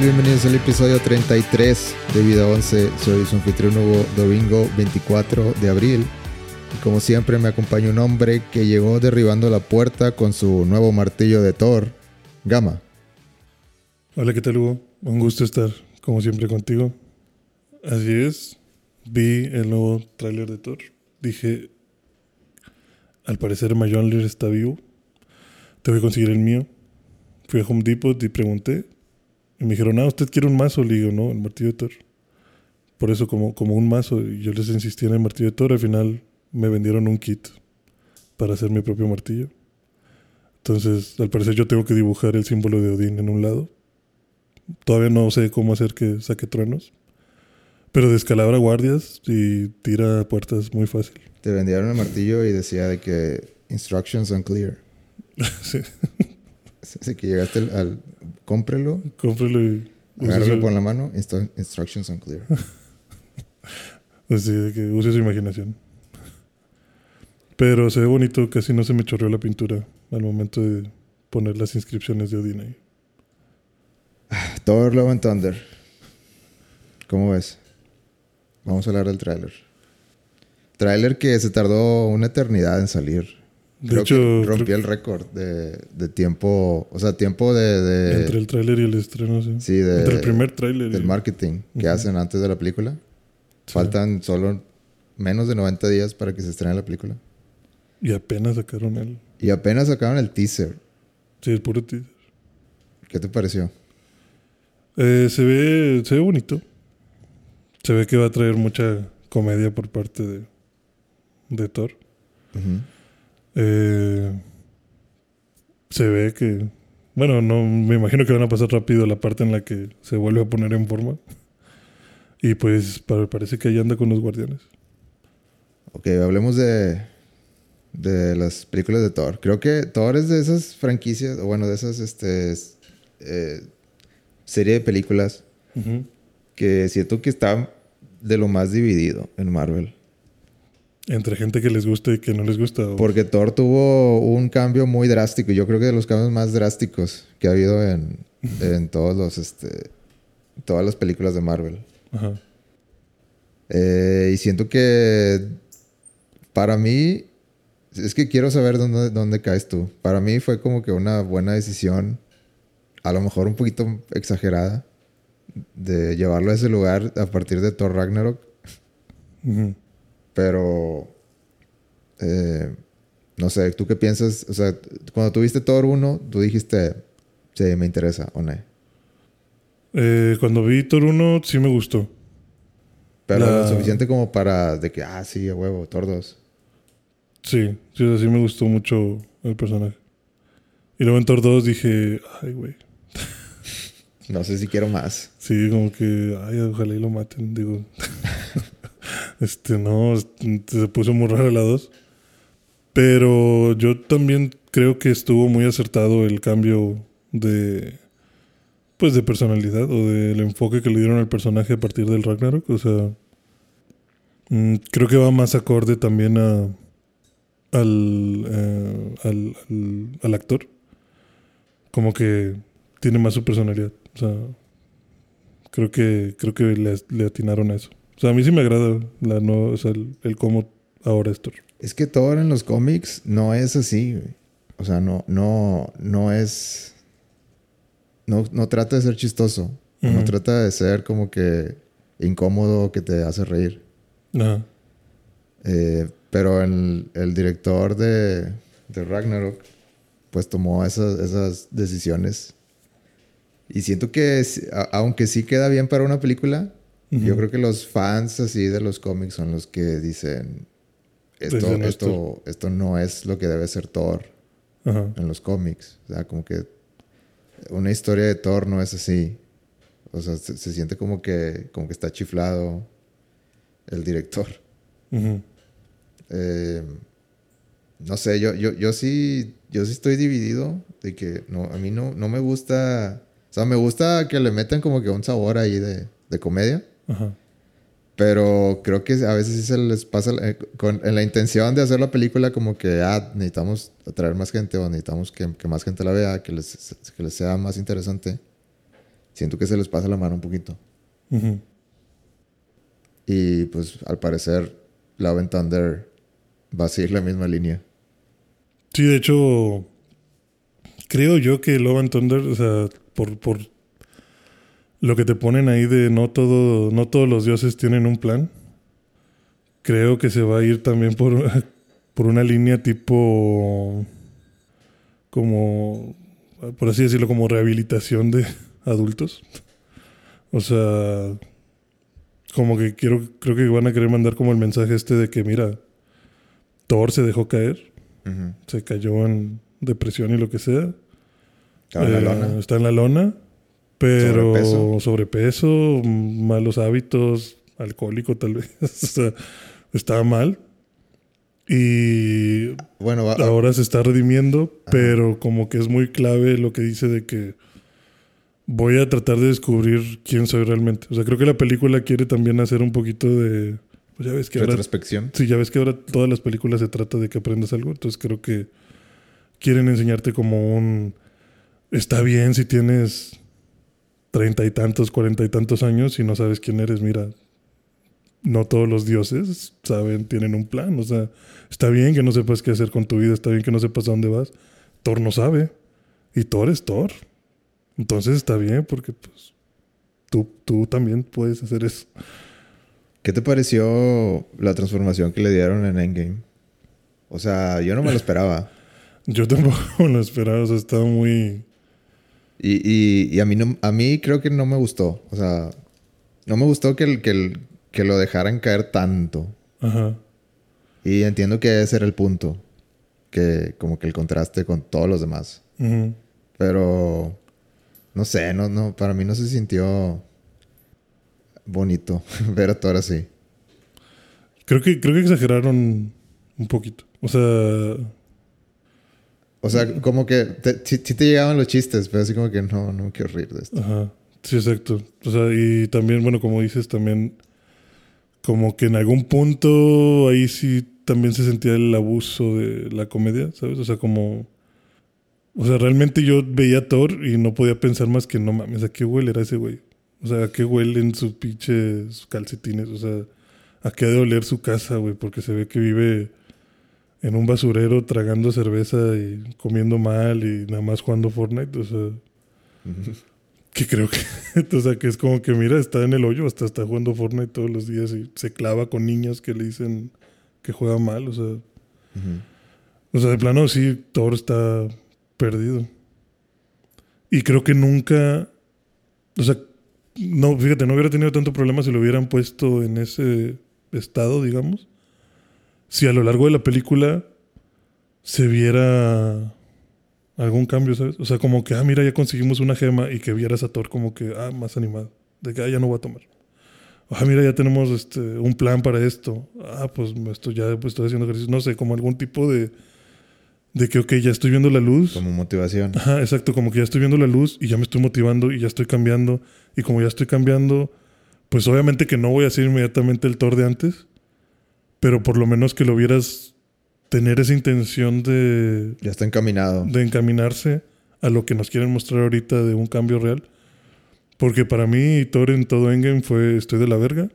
Bienvenidos al episodio 33 de Vida 11. Soy su anfitrión Hugo Domingo, 24 de abril. Y como siempre me acompaña un hombre que llegó derribando la puerta con su nuevo martillo de Thor, Gama. Hola, ¿qué tal Hugo? Un gusto estar como siempre contigo. Así es, vi el nuevo tráiler de Thor. Dije, al parecer Mjolnir está vivo. Te voy a conseguir el mío. Fui a Home Depot y pregunté. Y me dijeron, ah, ¿usted quiere un mazo? Le digo, no, el martillo de Thor. Por eso como, como un mazo. Yo les insistí en el martillo de Thor. Al final me vendieron un kit para hacer mi propio martillo. Entonces, al parecer yo tengo que dibujar el símbolo de Odín en un lado. Todavía no sé cómo hacer que saque truenos. Pero descalabra guardias y tira puertas muy fácil. Te vendieron el martillo y decía de que instructions unclear. sí. Así que llegaste al, al- cómprelo, Cómprelo y... agárralo con la mano, instru- instructions unclear. Así de que use su imaginación. Pero se ve bonito, casi no se me chorreó la pintura al momento de poner las inscripciones de Odín ahí. Thor Love and Thunder. ¿Cómo ves? Vamos a hablar del tráiler. Tráiler que se tardó una eternidad en salir. De Creo hecho, que rompió el récord de, de tiempo, o sea, tiempo de, de- entre el tráiler y el estreno, sí. sí, de- entre el primer tráiler y... del marketing que hacen antes de la película. Sí. Faltan solo menos de 90 días para que se estrene la película. Y apenas sacaron el... Y apenas sacaron el teaser. Sí, el puro teaser. ¿Qué te pareció? Eh, se ve se ve bonito. Se ve que va a traer mucha comedia por parte de, de Thor. Ujú. Eh, se ve que... Bueno, no me imagino que van a pasar rápido la parte en la que se vuelve a poner en forma. Y pues pa- parece que ahí anda con los guardianes. Ok, hablemos de, de las películas de Thor. Creo que Thor es de esas franquicias, o bueno, de esas este, eh, serie de películas que siento que está de lo más dividido en Marvel. Entre gente que les gusta y que no les gusta. o- Porque Thor tuvo un cambio muy drástico. Yo creo que de los cambios más drásticos que ha habido en, en todos los, este, todas las películas de Marvel. Ajá. Eh, y siento que para mí, es que quiero saber dónde, dónde caes tú. Para mí fue como que una buena decisión, a lo mejor un poquito exagerada, de llevarlo a ese lugar a partir de Thor Ragnarok. Ujú. Pero, eh, no sé, ¿tú qué piensas? O sea, cuando tuviste Thor 1, tú dijiste, sí, me interesa, o no. Eh, cuando vi Thor 1 sí me gustó. Pero La- lo suficiente como para, de que, ah, sí, a huevo, Thor 2. Sí, sí, o sea, sí me gustó mucho el personaje. Y luego en Thor 2 dije, ay, güey. No sé si quiero más. Sí, como que, ay, ojalá y lo maten. Digo, este, no, se puso muy raro la 2. Pero yo también creo que estuvo muy acertado el cambio de, pues, de personalidad o del enfoque que le dieron al personaje a partir del Ragnarok. O sea, mm, creo que va más acorde también a, al, eh, al, al, al actor. Como que tiene más su personalidad. O sea, creo que, creo que le, le atinaron a eso. O sea, a mí sí me agrada la no, o sea, el, el cómo ahora es Thor. Es que Thor en los cómics no es así, güey. O sea, no, no, no es. No, no trata de ser chistoso. No trata de ser como que incómodo que te hace reír. Ajá. Eh, pero el, el director de, de Ragnarok, pues tomó esas, esas decisiones. Y siento que, a- aunque sí queda bien para una película, yo creo que los fans así de los cómics son los que dicen, esto, Dicen esto, esto no es lo que debe ser Thor en los cómics. O sea, como que una historia de Thor no es así. O sea, se, se siente como que, como que está chiflado el director. Eh, no sé, yo, yo, yo sí, yo sí estoy dividido de que no, a mí no, no me gusta, o sea, me gusta que le metan como que un sabor ahí de, de comedia, Ajá. pero creo que a veces sí se les pasa eh, con, en la intención de hacer la película como que, ah, necesitamos atraer más gente o necesitamos que, que más gente la vea, que les, que les sea más interesante. siento que se les pasa la mano un poquito. Y pues al parecer Love and Thunder va a seguir la misma línea. Sí, de hecho, creo yo que Love and Thunder, o sea, por, por lo que te ponen ahí de no todo, no todos los dioses tienen un plan. Creo que se va a ir también por, por una línea tipo como por así decirlo, como rehabilitación de adultos. O sea, como que quiero, creo que van a querer mandar como el mensaje este de que, mira, Thor se dejó caer, se cayó en depresión y lo que sea. Estaba en la Eh, lona. Está en la lona, pero Sobrepeso. malos hábitos, alcohólico tal vez. o sea, estaba mal. Y Bueno, va- ahora se está redimiendo, pero como que es muy clave lo que dice de que voy a tratar de descubrir quién soy realmente. O sea, creo que la película quiere también hacer un poquito de... Pues ya ves que ahora... retrospección. Sí, ya ves que ahora todas las películas se trata de que aprendas algo. Entonces creo que quieren enseñarte como un... Está bien si tienes treinta y tantos, cuarenta y tantos años y no sabes quién eres. Mira, no todos los dioses saben, tienen un plan. O sea, está bien que no sepas qué hacer con tu vida, está bien que no sepas a dónde vas. Thor no sabe. Y Thor es Thor. Entonces está bien porque pues tú, tú también puedes hacer eso. ¿Qué te pareció la transformación que le dieron en Endgame? O sea, yo no me lo esperaba. Yo tampoco lo esperaba, o sea, estaba muy... Y, y, y a, mí no, a mí creo que no me gustó. O sea, no me gustó que, el, que, el- que lo dejaran caer tanto. Ajá. Y entiendo que ese era el punto. Que como que el contraste con todos los demás. Pero no sé, no, no, para mí no se sintió bonito ver a Thor así. Creo que, creo que exageraron un poquito. O sea, O sea, como que te- sí, sí te llegaban los chistes, pero así como que no, no quiero reír de esto. ajá. Sí, exacto. O sea, y también, bueno, como dices, también como que en algún punto ahí sí también se sentía el abuso de la comedia, ¿sabes? O sea, como... O sea, realmente yo veía a Thor y no podía pensar más que no mames, ¿a qué huele era ese güey? O sea, ¿a qué huelen sus pinches calcetines? O sea, ¿a qué ha de oler su casa, güey? Porque se ve que vive en un basurero tragando cerveza y comiendo mal y nada más jugando Fortnite. O sea, que creo que, o sea, que es como que mira, está en el hoyo, hasta está jugando Fortnite todos los días y se clava con niños que le dicen que juega mal. O sea, o sea, de plano sí, Thor está perdido. Y creo que nunca, o sea, no, fíjate, no hubiera tenido tanto problema si lo hubieran puesto en ese estado, digamos. Si a lo largo de la película se viera algún cambio, ¿sabes? O sea, como que, ah, mira, ya conseguimos una gema y que vieras a Thor como que, ah, más animado. De que, ah, ya no voy a tomar. Ah, mira, ya tenemos este, un plan para esto. Ah, pues esto ya pues, estoy haciendo ejercicio. No sé, como algún tipo de, de que, ok, ya estoy viendo la luz. Como motivación. Ajá, exacto, como que ya estoy viendo la luz y ya me estoy motivando y ya estoy cambiando. Y como ya estoy cambiando, pues obviamente que no voy a ser inmediatamente el Thor de antes, pero por lo menos que lo vieras tener esa intención de, Ya está encaminado. de encaminarse a lo que nos quieren mostrar ahorita de un cambio real. Porque para mí Thor en todo Endgame fue estoy de la verga.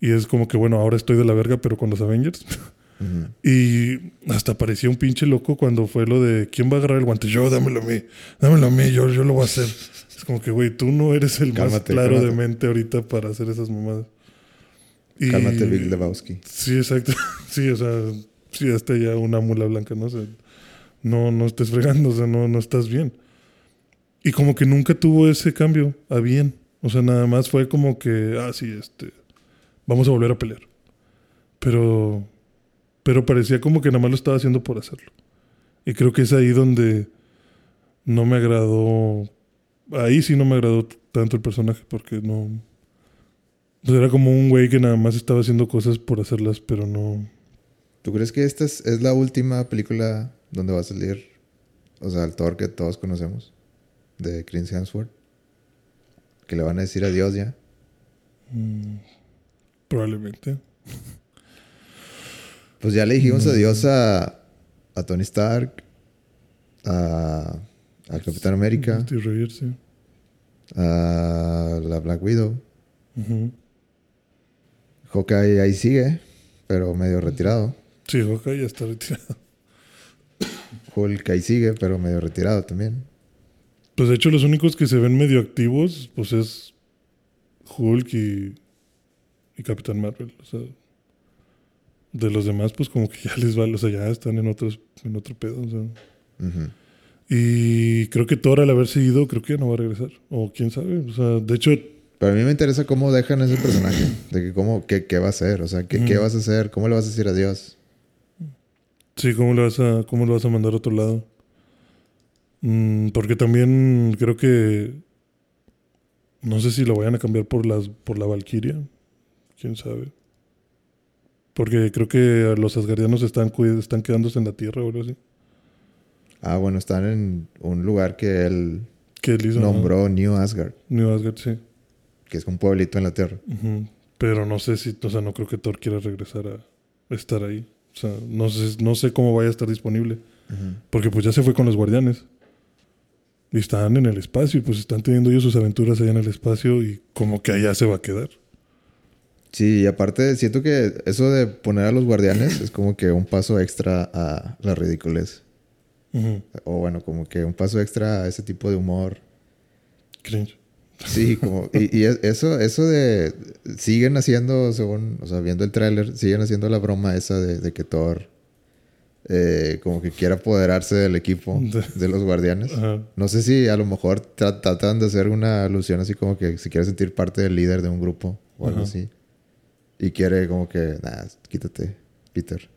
Y es como que, bueno, ahora estoy de la verga, pero con los Avengers. Ujú. Y hasta parecía un pinche loco cuando fue lo de ¿quién va a agarrar el guante? Yo, dámelo a mí, dámelo a mí, yo, yo lo voy a hacer. Es como que, güey, tú no eres el más Cálmate, claro de cálmate. mente ahorita para hacer esas mamadas. Y- Cálmate, Big Lebowski. Sí, exacto. Sí, o sea, sí, hasta ya una mula blanca, ¿no? O sea, no, no estés fregando, o sea, no, no estás bien. Y como que nunca tuvo ese cambio a bien. O sea, nada más fue como que, ah, sí, este, vamos a volver a pelear. Pero, pero parecía como que nada más lo estaba haciendo por hacerlo. Y creo que es ahí donde no me agradó, ahí sí no me agradó tanto el personaje, porque no... pues era como un güey que nada más estaba haciendo cosas por hacerlas, pero no... ¿Tú crees que esta es, es la última película donde va a salir, o sea, el Thor que todos conocemos, de Chris Hemsworth? Que le van a decir adiós ya. mm, probablemente. Pues ya le dijimos Mm. adiós a, a Tony Stark, a, a Capitán América. Steve Rogers, sí. a la Black Widow. Ujú. Hawkeye ahí sigue, pero medio retirado. Sí, Hawkeye ya está retirado. Hulk ahí sigue, pero medio retirado también. Pues de hecho los únicos que se ven medio activos, pues es Hulk y, y Capitán Marvel. O sea, de los demás, pues como que ya les vale, o sea, ya están en otros, en otro pedo. O sea. Y creo que Thor al haber seguido, creo que ya no va a regresar. O quién sabe. O sea, de hecho, Pero a mí me interesa cómo dejan ese personaje. De que cómo, qué, qué va a hacer. O sea, qué, qué vas a hacer. ¿Cómo le vas a decir adiós? sí, ¿cómo le vas a, cómo lo vas a mandar a otro lado? Mm, porque también creo que no sé si lo vayan a cambiar por las, por la Valkyria. Quién sabe. Porque creo que los asgardianos están, están quedándose en la tierra o algo así. Ah, bueno, están en un lugar que él Que él hizo, nombró New Asgard. New Asgard, sí. Que es un pueblito en la Tierra. Pero no sé si, o sea, no creo que Thor quiera regresar a estar ahí. O sea, no sé, no sé cómo vaya a estar disponible. Porque pues ya se fue con los guardianes. Y están en el espacio y pues están teniendo ellos sus aventuras allá en el espacio y como que allá se va a quedar. Sí, y aparte siento que eso de poner a los guardianes es como que un paso extra a la ridiculez. O bueno, como que un paso extra a ese tipo de humor. Cringe. Sí, como... Y, y es- eso, eso de... Siguen haciendo, según... O sea, viendo el tráiler, siguen haciendo la broma esa de, de que Thor... eh, como que quiere apoderarse del equipo De- de los guardianes. Ajá. No sé si a lo mejor tra- tratan de hacer una alusión así como que se quiere sentir parte del líder de un grupo o algo Ajá. así. Y quiere como que, nah, quítate, Peter.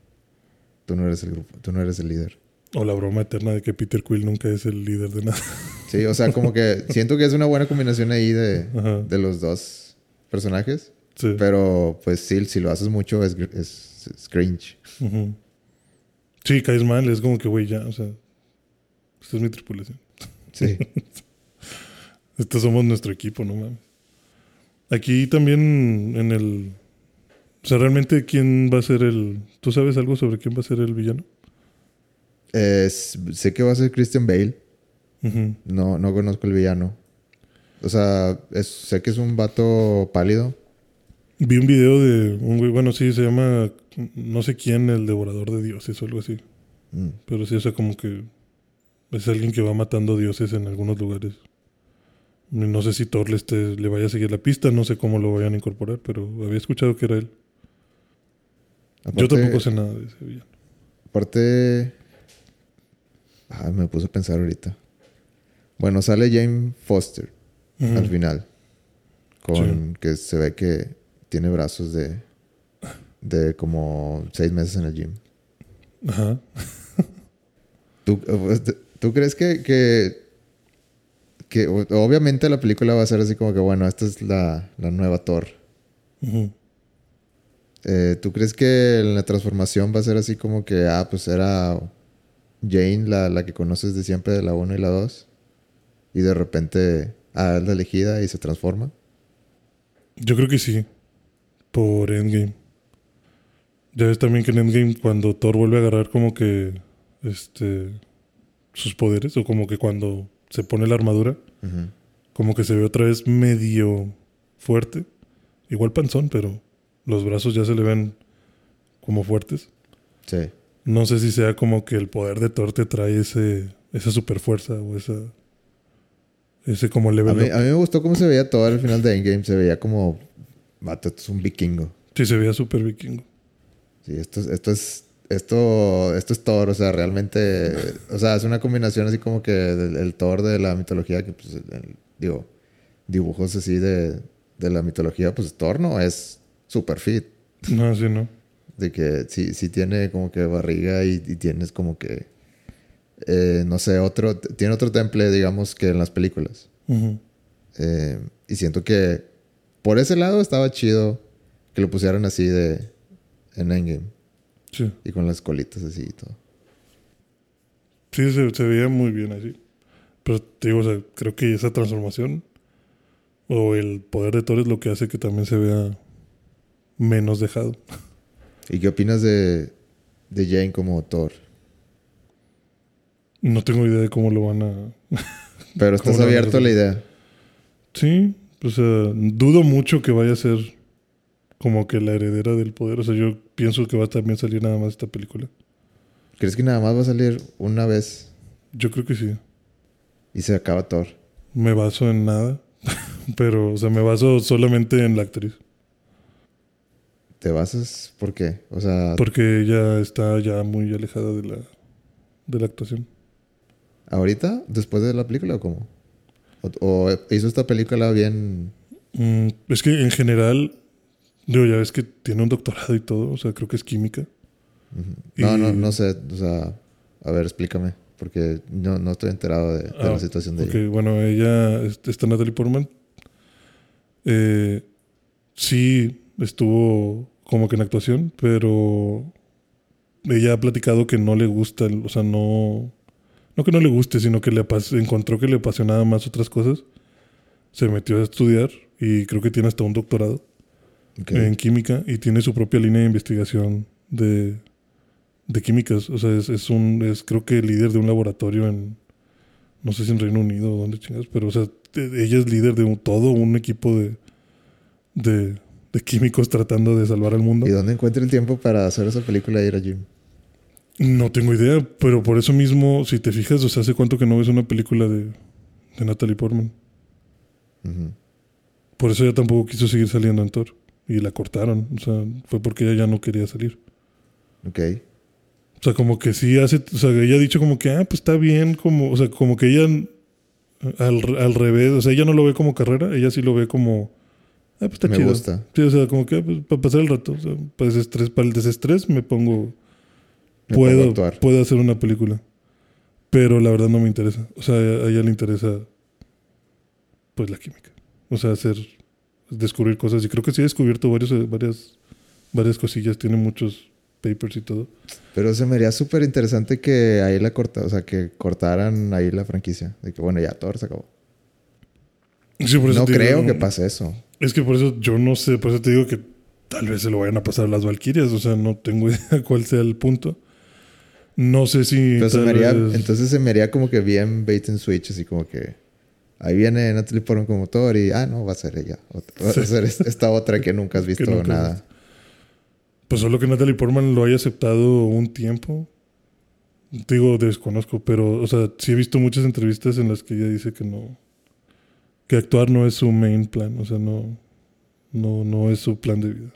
Tú no eres el grupo, tú no eres el líder. O la broma eterna de que Peter Quill nunca es el líder de nada. Sí, o sea, como que siento que es una buena combinación ahí de, de los dos personajes. Sí. Pero pues sí, si lo haces mucho es, es, es cringe. Sí, caes mal, es como que, güey, ya, o sea, esta es mi tripulación. Sí. Estos somos nuestro equipo, no mames. Aquí también en el... O sea, realmente, ¿quién va a ser el... ¿Tú sabes algo sobre quién va a ser el villano? Es- sé que va a ser Christian Bale. No, no conozco el villano. O sea, es- sé que es un vato pálido. Vi un video de un güey, bueno, sí, se llama, no sé quién, el devorador de dioses o algo así. Mm. Pero sí, o sea, como que es alguien que va matando dioses en algunos lugares. No sé si Thor le, esté- le vaya a seguir la pista, no sé cómo lo vayan a incorporar, pero había escuchado que era él. Yo tampoco sé nada de ese villano. Aparte. Ah, me puse a pensar ahorita. Bueno, sale Jane Foster al final. Con que se ve que tiene brazos de. de como seis meses en el gym. Ajá. ¿Tú, ¿tú crees que, que, que obviamente la película va a ser así como que, bueno, esta es la, la nueva Thor? Eh, ¿Tú crees que la transformación va a ser así como que, ah, pues era Jane, la, la que conoces de siempre, de la 1 y la 2? Y de repente, ah, es la elegida y se transforma. Yo creo que sí. Por Endgame. Ya ves también que en Endgame cuando Thor vuelve a agarrar como que este sus poderes o como que cuando se pone la armadura, como que se ve otra vez medio fuerte. Igual panzón, pero los brazos ya se le ven como fuertes. Sí. No sé si sea como que el poder de Thor te trae ese esa super fuerza o esa ese como A mí, up. a mí me gustó cómo se veía todo al final de Endgame. Se veía como, vato, esto es un vikingo. Sí, se veía super vikingo. Sí, esto, es- esto es... Esto, esto es Thor, o sea, realmente... O sea, es una combinación así como que del el Thor de la mitología que, pues, el- digo, dibujos así de, de la mitología, pues Thor no es super fit. No, sí, no. De que sí, sí tiene como que barriga y, y tienes como que... eh, no sé, otro... Tiene otro temple, digamos, que en las películas. Eh, y siento que por ese lado estaba chido que lo pusieran así de... En Endgame. Sí. Y con las colitas así y todo. Sí, se, se veía muy bien así. Pero te digo, o sea, creo que esa transformación o el poder de Thor es lo que hace que también se vea menos dejado. ¿Y qué opinas de, de Jane como Thor? No tengo idea de cómo lo van a... Pero estás ¿Cómo lo van a abierto a la idea. Sí, o sea, dudo mucho que vaya a ser como que la heredera del poder. O sea, yo pienso que va a también salir nada más esta película. ¿Crees que nada más va a salir una vez Yo creo que sí. y se acaba Thor? Me baso en nada, pero, o sea, me baso solamente en la actriz. ¿Te basas? ¿Por qué? O sea, Porque ella está ya muy alejada de la, de la actuación. ¿Ahorita? ¿Después de la película o cómo? ¿O, o hizo esta película bien? Mm, es que en general, digo, ya ves que tiene un doctorado y todo, o sea, creo que es química. No, Y- no, no sé. O sea, a ver, explícame. Porque no, no estoy enterado de, de Ah, la situación de Ok, ella. bueno, ella, está Natalie Portman. Eh, sí estuvo como que en actuación, pero ella ha platicado que no le gusta, o sea, no, no que no le guste, sino que le encontró que le apasionaba más otras cosas. Se metió a estudiar y creo que tiene hasta un doctorado en química y tiene su propia línea de investigación de, de químicas. O sea, es, es un, es creo que líder de un laboratorio en, no sé si en Reino Unido o dónde chingas, pero o sea, te- ella es líder de un- todo un equipo de, de, de químicos tratando de salvar al mundo. ¿Y dónde encuentra el tiempo para hacer esa película y ir a gym? No tengo idea, pero por eso mismo, si te fijas, o sea, hace cuánto que no ves una película de, de Natalie Portman. Por eso ella tampoco quiso seguir saliendo en Thor. Y la cortaron. O sea, fue porque ella ya no quería salir. Ok. O sea, como que sí hace, o sea, ella ha dicho como que, ah, pues está bien, como, o sea, como que ella al, al revés, o sea, ella no lo ve como carrera, ella sí lo ve como, ah, pues está Me chido. gusta. Sí, o sea, como que, ah, pues, para pasar el rato, o sea, para, desestrés, para el desestrés me pongo, Puedo, puedo hacer una película. Pero la verdad no me interesa. O sea, a ella le interesa, pues, la química. O sea, hacer, descubrir cosas. Y creo que sí ha descubierto varios, varias, varias cosillas. Tiene muchos papers y todo. Pero se me haría súper interesante que ahí la corta, o sea, que cortaran ahí la franquicia. De que bueno, ya Thor se acabó. Sí, por eso No digo, creo que pase eso. Es que por eso yo no sé, por eso te digo que tal vez se lo vayan a pasar a las Valkyrias. O sea, no tengo idea cuál sea el punto. No sé si. Pero se tal me haría, vez- entonces se me haría como que bien bait and switch, así como que ahí viene Natalie Portman como Thor y ah, no, va a ser ella. Va a ser es- esta otra que nunca has visto nunca nada. visto. Pues solo que Natalie Portman lo haya aceptado un tiempo. Digo, desconozco, pero, o sea, sí he visto muchas entrevistas en las que ella dice que no. Que actuar no es su main plan, o sea, no. No, no es su plan de vida.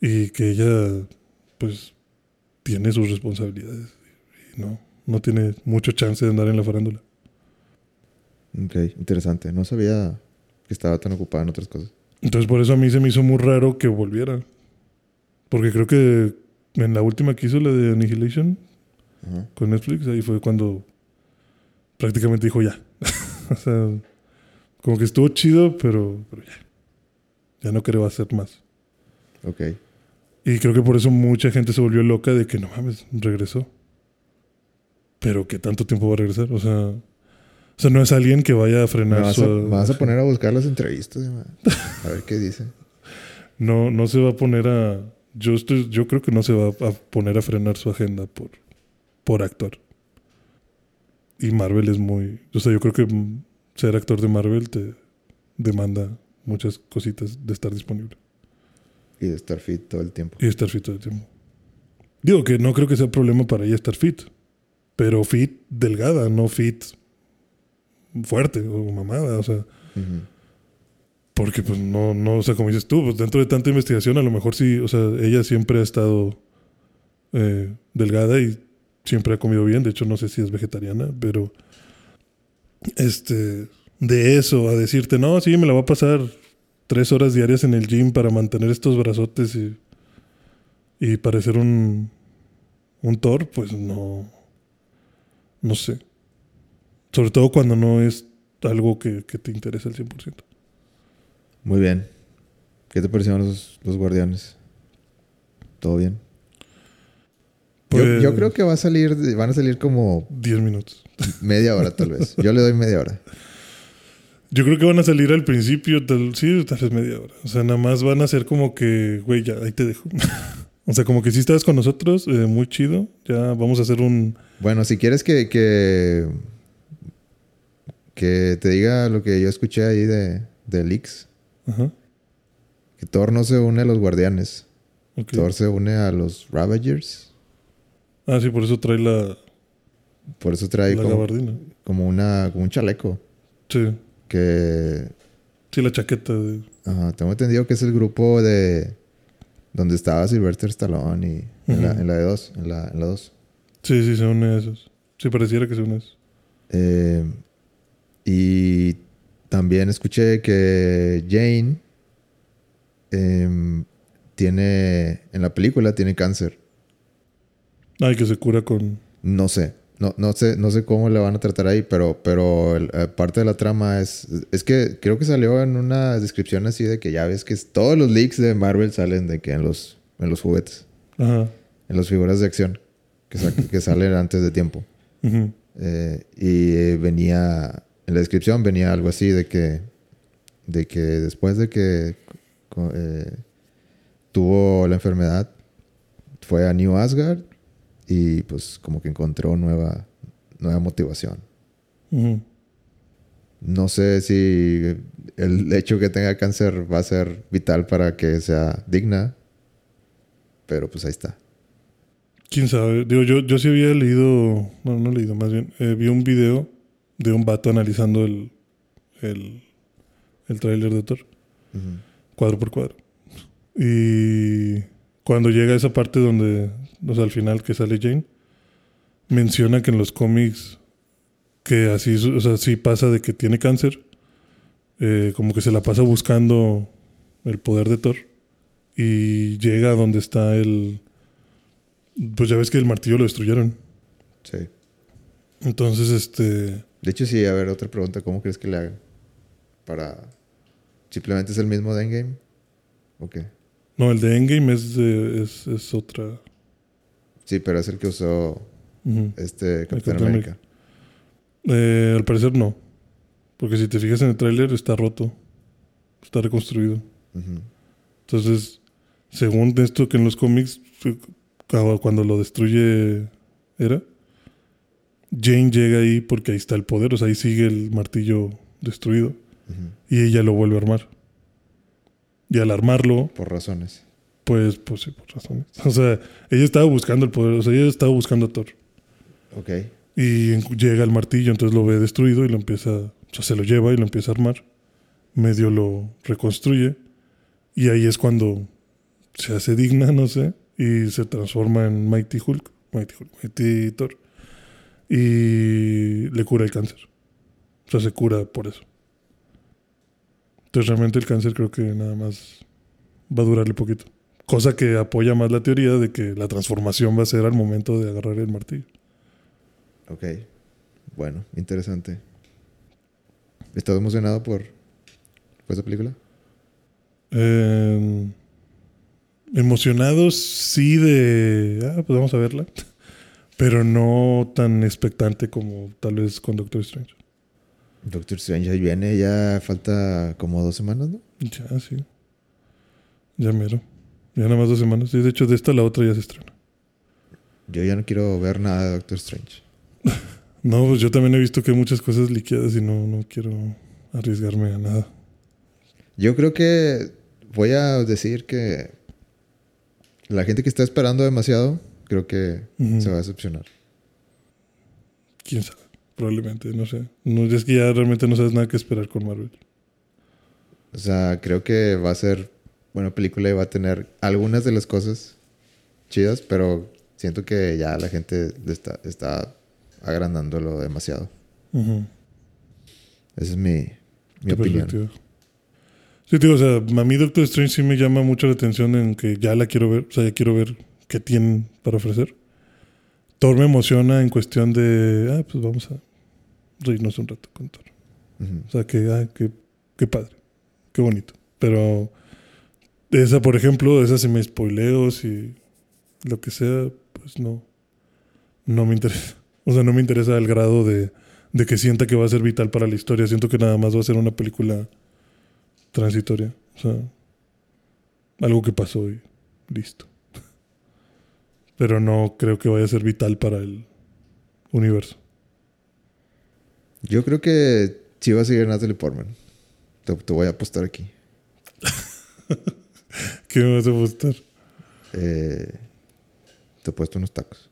Y que ella, pues, tiene sus responsabilidades. Y no, no tiene mucho chance de andar en la farándula. Ok, interesante. No sabía que estaba tan ocupada en otras cosas. Entonces, por eso a mí se me hizo muy raro que volviera. Porque creo que en la última que hizo, la de Annihilation, con Netflix, ahí fue cuando prácticamente dijo ya. o sea, como que estuvo chido, pero, pero ya. Ya no creo hacer más. Ok. Y creo que por eso mucha gente se volvió loca de que no mames, regresó. Pero ¿qué tanto tiempo va a regresar? O sea, o sea no es alguien que vaya a frenar vas, su... a, vas a poner a buscar las entrevistas. A ver qué dice. No, no se va a poner a... Yo, estoy, yo creo que no se va a poner a frenar su agenda por, por actuar. Y Marvel es muy... O sea, yo creo que ser actor de Marvel te demanda muchas cositas de estar disponible. Y de estar fit todo el tiempo. Y estar fit todo el tiempo. Digo que no creo que sea problema para ella estar fit. Pero fit delgada, no fit fuerte o mamada. O sea, porque pues no, no, o sea, como dices tú, pues dentro de tanta investigación a lo mejor sí, o sea, ella siempre ha estado eh, delgada y siempre ha comido bien. De hecho, no sé si es vegetariana, pero este, de eso a decirte, no, sí, me la voy a pasar tres horas diarias en el gym para mantener estos brazotes y, y parecer un, un Thor, pues no, no sé. Sobre todo cuando no es algo que, que te interesa al 100%. Muy bien. ¿Qué te parecieron los, los guardianes? ¿Todo bien? Yo- Pues- yo, creo que va a salir, van a salir como 10 minutos. media hora tal vez. Yo le doy media hora. Yo creo que van a salir al principio, tal, sí, tal vez media hora. O sea, nada más van a ser como que, güey, ya, ahí te dejo. o sea, como que si estabas con nosotros, eh, muy chido. Ya vamos a hacer un... Bueno, si quieres que, que, que te diga lo que yo escuché ahí de, de leaks. Ajá. Que Thor no se une a los guardianes. ok. Thor se une a los Ravagers. Ah, sí, por eso trae la, Por eso trae la como, gabardina. como una, como un chaleco. Sí. Que Sí, la chaqueta de... ajá, tengo entendido que es el grupo de donde estaba Sylvester Stallone y en, la, en la de dos, en la, en la dos. Sí, sí, se une a esos. Sí, pareciera que se une a esos. Eh, y también escuché que Jane em, tiene, en la película tiene cáncer. Ay, que se cura con... No sé, no, no sé, no sé cómo le van a tratar ahí, pero, pero el- eh, parte de la trama es, es que creo que salió en una descripción así de que ya ves que es- todos los leaks de Marvel salen de que en los, en los juguetes, Ajá. en las figuras de acción que, sa- que salen antes de tiempo. Eh, y venía, en la descripción venía algo así de que, de que después de que eh, tuvo la enfermedad, fue a New Asgard y pues como que encontró nueva, nueva motivación. Ujú. No sé si el hecho que tenga cáncer va a ser vital para que sea digna, pero pues ahí está. ¿Quién sabe? Digo, yo, yo sí había leído... Bueno, no leído, más bien. eh, vi un video de un vato analizando el... El, el tráiler de Thor. cuadro por cuadro. Y cuando llega a esa parte donde, o sea, al final que sale Jane, menciona que en los cómics, que así, o sea, sí pasa de que tiene cáncer, eh, como que se la pasa buscando el poder de Thor y llega a donde está el... Pues ya ves que el martillo lo destruyeron. Sí. Entonces, este... De hecho, sí, a ver, otra pregunta. ¿Cómo crees que le hagan? Para... ¿Simplemente es el mismo de Endgame? ¿O qué? No, el de Endgame es, de- es, es otra... Sí, pero es el que usó este Capitán Capitán América. Eh, al parecer no. Porque si te fijas en el tráiler está roto. Está reconstruido. Entonces, según esto que en los cómics, cuando lo destruye Era, Jane llega ahí porque ahí está el poder. O sea, ahí sigue el martillo destruido. Y ella lo vuelve a armar. Y al armarlo, Por razones. Pues, pues sí, por razones. O sea, ella estaba buscando el poder. O sea, ella estaba buscando a Thor. Ok. Y llega el martillo, entonces lo ve destruido y lo empieza, o sea, se lo lleva y lo empieza a armar. Medio lo reconstruye. Y ahí es cuando se hace digna, no sé, y se transforma en Mighty Hulk, Mighty Hulk, Mighty Thor. Y le cura el cáncer. O sea, se cura por eso. Entonces realmente el cáncer creo que nada más va a durarle poquito. Cosa que apoya más la teoría de que la transformación va a ser al momento de agarrar el martillo. Ok. Bueno, interesante. ¿Estás emocionado por, por esa película? Eh, emocionados, sí, de. Ah, pues vamos a verla. Pero no tan expectante como tal vez con Doctor Strange. Doctor Strange ahí viene, ya falta como dos semanas, ¿no? Ya, sí. Ya mero. Ya nada más dos semanas. Sí, de hecho, de esta a la otra ya se estrena. Yo ya no quiero ver nada de Doctor Strange. No, pues yo también he visto que hay muchas cosas liqueadas y no, no quiero arriesgarme a nada. Yo creo que voy a decir que la gente que está esperando demasiado, creo que se va a decepcionar. Quién sabe. Probablemente, no sé. No, es que ya realmente no sabes nada que esperar con Marvel. O sea, creo que va a ser buena película y va a tener algunas de las cosas chidas, pero siento que ya la gente está, está agrandándolo demasiado. Ujú. Esa es mi, mi opinión. Sí, digo, o sea, a mí Doctor Strange sí me llama mucho la atención en que ya la quiero ver, o sea, ya quiero ver qué tienen para ofrecer. Thor me emociona en cuestión de, ah, pues vamos a reírnos un rato con Thor. Ujú. O sea, que, ah, qué, qué padre, qué bonito. Pero esa, por ejemplo, esa si me spoileo, si lo que sea, pues no, no me interesa. O sea, no me interesa el grado de, de que sienta que va a ser vital para la historia. Siento que nada más va a ser una película transitoria. O sea, algo que pasó y listo. Pero no creo que vaya a ser vital para el universo. Yo creo que Sí va a seguir Natalie Portman. Te, te voy a apostar aquí. ¿Qué me vas a apostar? Eh, te he puesto unos tacos.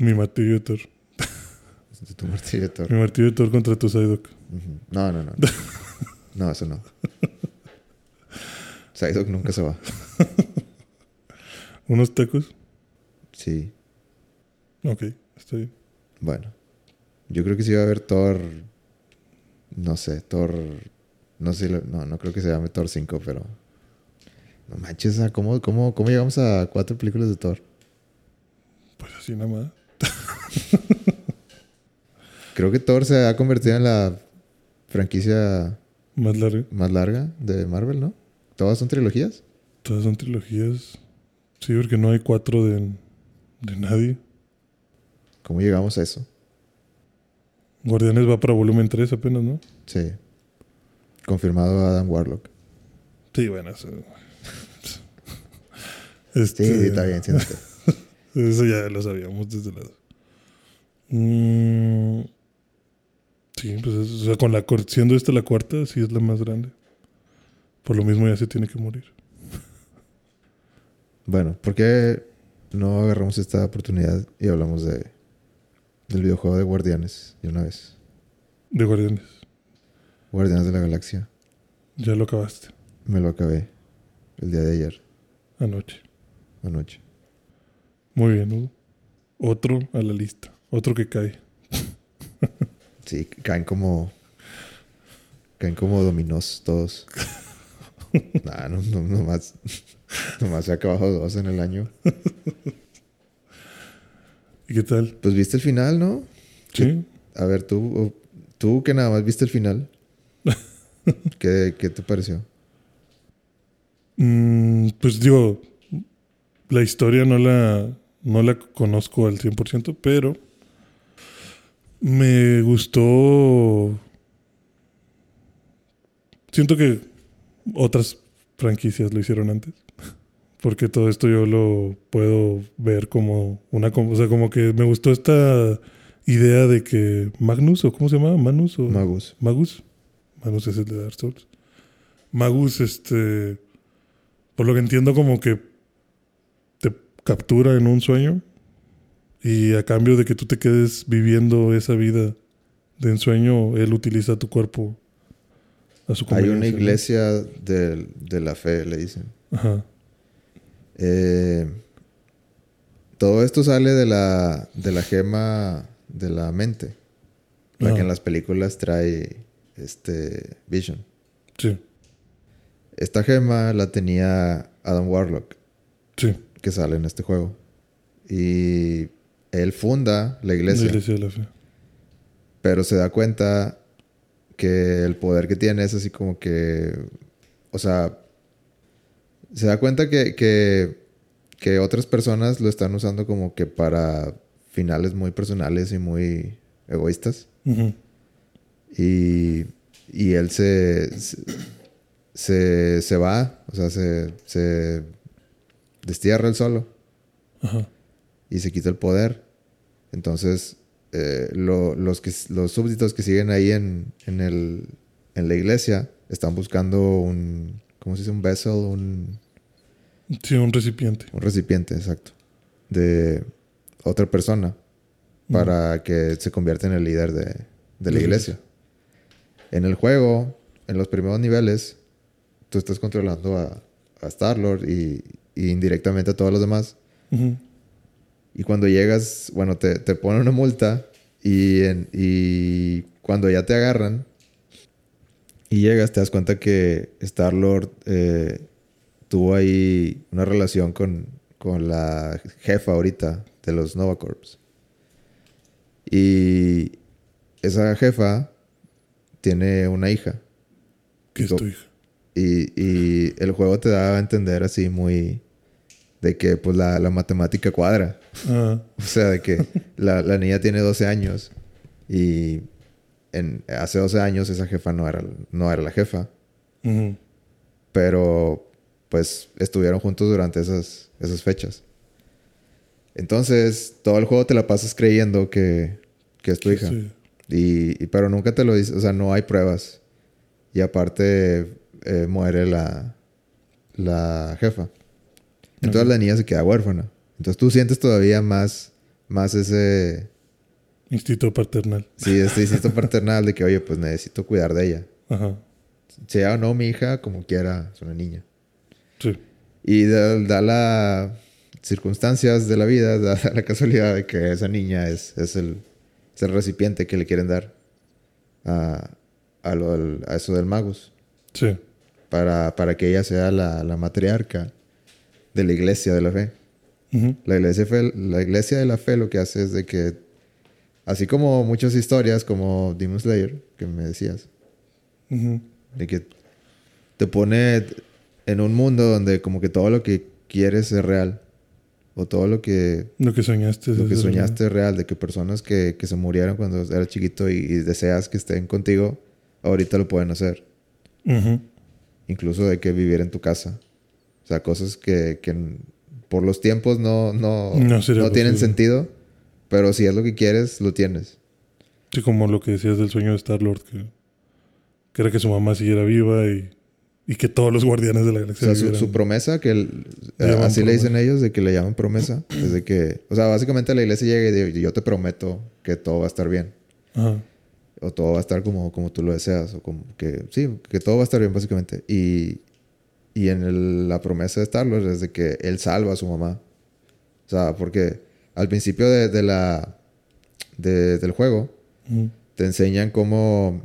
Mi martillo de Thor. De tu martillo de Thor. Mi martillo de Thor contra tu Psyduck. No, no, no. No, eso no. Psyduck nunca se va. ¿Unos tacos? Sí. Ok, está bien. Bueno. Yo creo que sí va a haber Thor. No sé, Thor. No sé, no, no creo que se llame Thor 5, pero. No manches, ¿a ¿cómo, cómo, ¿cómo llegamos a cuatro películas de Thor? Pues así nada más. Creo que Thor se ha convertido en la franquicia Más largo. más larga de Marvel, ¿no? ¿Todas son trilogías? Todas son trilogías. Sí, porque no hay cuatro de, de nadie. ¿Cómo llegamos a eso? Guardianes va para volumen 3 apenas, ¿no? Sí. Confirmado Adam Warlock. Sí, bueno, eso. Sí, Este, sí, está bien, siéntate. Eso ya lo sabíamos desde la. Mm, sí, pues es- o sea, con la siendo esta la cuarta, sí es la más grande. Por lo mismo ya se tiene que morir. Bueno, ¿por qué no agarramos esta oportunidad y hablamos de del videojuego de Guardianes de una vez? De Guardianes. Guardianes de la Galaxia. Ya lo acabaste. Me lo acabé el día de ayer, Anoche. Anoche. Muy bien, Hugo. Otro a la lista. Otro que cae. Sí, caen como. Caen como dominós todos. nah, no, no, nomás. Nomás se ha acabado dos en el año. ¿Y qué tal? Pues viste el final, ¿no? Sí. A ver, tú, tú que nada más viste el final. ¿Qué, qué te pareció? Mm, pues digo, la historia no la, no la conozco al 100%, pero me gustó. Siento que otras franquicias lo hicieron antes. Porque todo esto yo lo puedo ver como una... O sea, como que me gustó esta idea de que Magnus, o ¿cómo se llama? Manus o... Magus. Magus. Magus es el de Dark Souls. Magus, este. Por lo que entiendo, como que captura en un sueño. Y a cambio de que tú te quedes viviendo esa vida de ensueño, él utiliza tu cuerpo a su Hay una iglesia de, de la fe, le dicen. Ajá. Eh, todo esto sale de la, de la gema de la mente. La que en las películas trae este Vision. Sí. Esta gema la tenía Adam Warlock, Sí. Que sale en este juego. Y él funda la iglesia, La iglesia de la fe. pero se da cuenta que el poder que tiene es así como que. O sea. Se da cuenta que, que, que otras personas lo están usando como que para finales muy personales y muy egoístas. Ujú. Y, y él se, se, se, se va, o sea, se, se destierra él solo Ajá. y se quita el poder. Entonces, eh, lo- los, que, los súbditos que siguen ahí en, en, el, en la iglesia están buscando un, ¿cómo se dice? Un vessel, un, Sí, un recipiente. un recipiente, exacto, de otra persona para que se convierta en el líder de, De la iglesia. En el juego, en los primeros niveles, tú estás controlando a, a Star-Lord y, y indirectamente a todos los demás. Y cuando llegas, bueno, te, te ponen una multa y, en- y cuando ya te agarran y llegas, te das cuenta que Star-Lord eh, tuvo ahí una relación con, con la jefa ahorita de los Nova Corps. Y esa jefa tiene una hija. ¿Qué es tu hija? Y, y el juego te da a entender así muy... De que pues la, la matemática cuadra. O sea, de que la, la niña tiene 12 años y en, hace 12 años esa jefa no era, no era la jefa, pero pues estuvieron juntos durante esas, esas fechas. Entonces, todo el juego te la pasas creyendo que, que es tu hija. Y- pero nunca te lo dice, o sea, no hay pruebas. Y aparte eh, muere la, la jefa. Entonces la niña se queda huérfana. Entonces tú sientes todavía más, más ese, Instinto paternal. sí, este instinto paternal de que, oye, pues necesito cuidar de ella. Ajá. Sea o no mi hija, como quiera, es una niña. Sí. Y da, da la circunstancias de la vida, da la casualidad de que esa niña es, es, el, es el recipiente que le quieren dar a, a, lo a eso del magus. Sí. Para, para que ella sea la, la matriarca de la iglesia de la fe. La iglesia, fe- la iglesia de la fe lo que hace es de que, así como muchas historias como Demon Slayer, que me decías, de que te pone en un mundo donde como que todo lo que quieres es real. O todo lo que, Lo que soñaste. lo que soñaste es real. De que personas que, que se murieron cuando eras chiquito y, y deseas que estén contigo, ahorita lo pueden hacer. Incluso de que vivir en tu casa. O sea, cosas que, que por los tiempos no, no, No sería tienen sentido. Pero si es lo que quieres, lo tienes. Sí, como lo que decías del sueño de Star-Lord, que, que era que su mamá siguiera viva y, y que todos los guardianes de la O galaxia sea, su, su promesa, que el- Le llaman así le dicen promesa. ellos, de que le llaman promesa, es de que, o sea, básicamente la iglesia llega y dice, yo te prometo que todo va a estar bien, Ajá. o todo va a estar como, como tú lo deseas, o como que, sí, que todo va a estar bien, básicamente. Y, y en el- la promesa de Star-Lord es de que él salva a su mamá. O sea, porque al principio de, de la, de- del juego, Ujú. te enseñan cómo,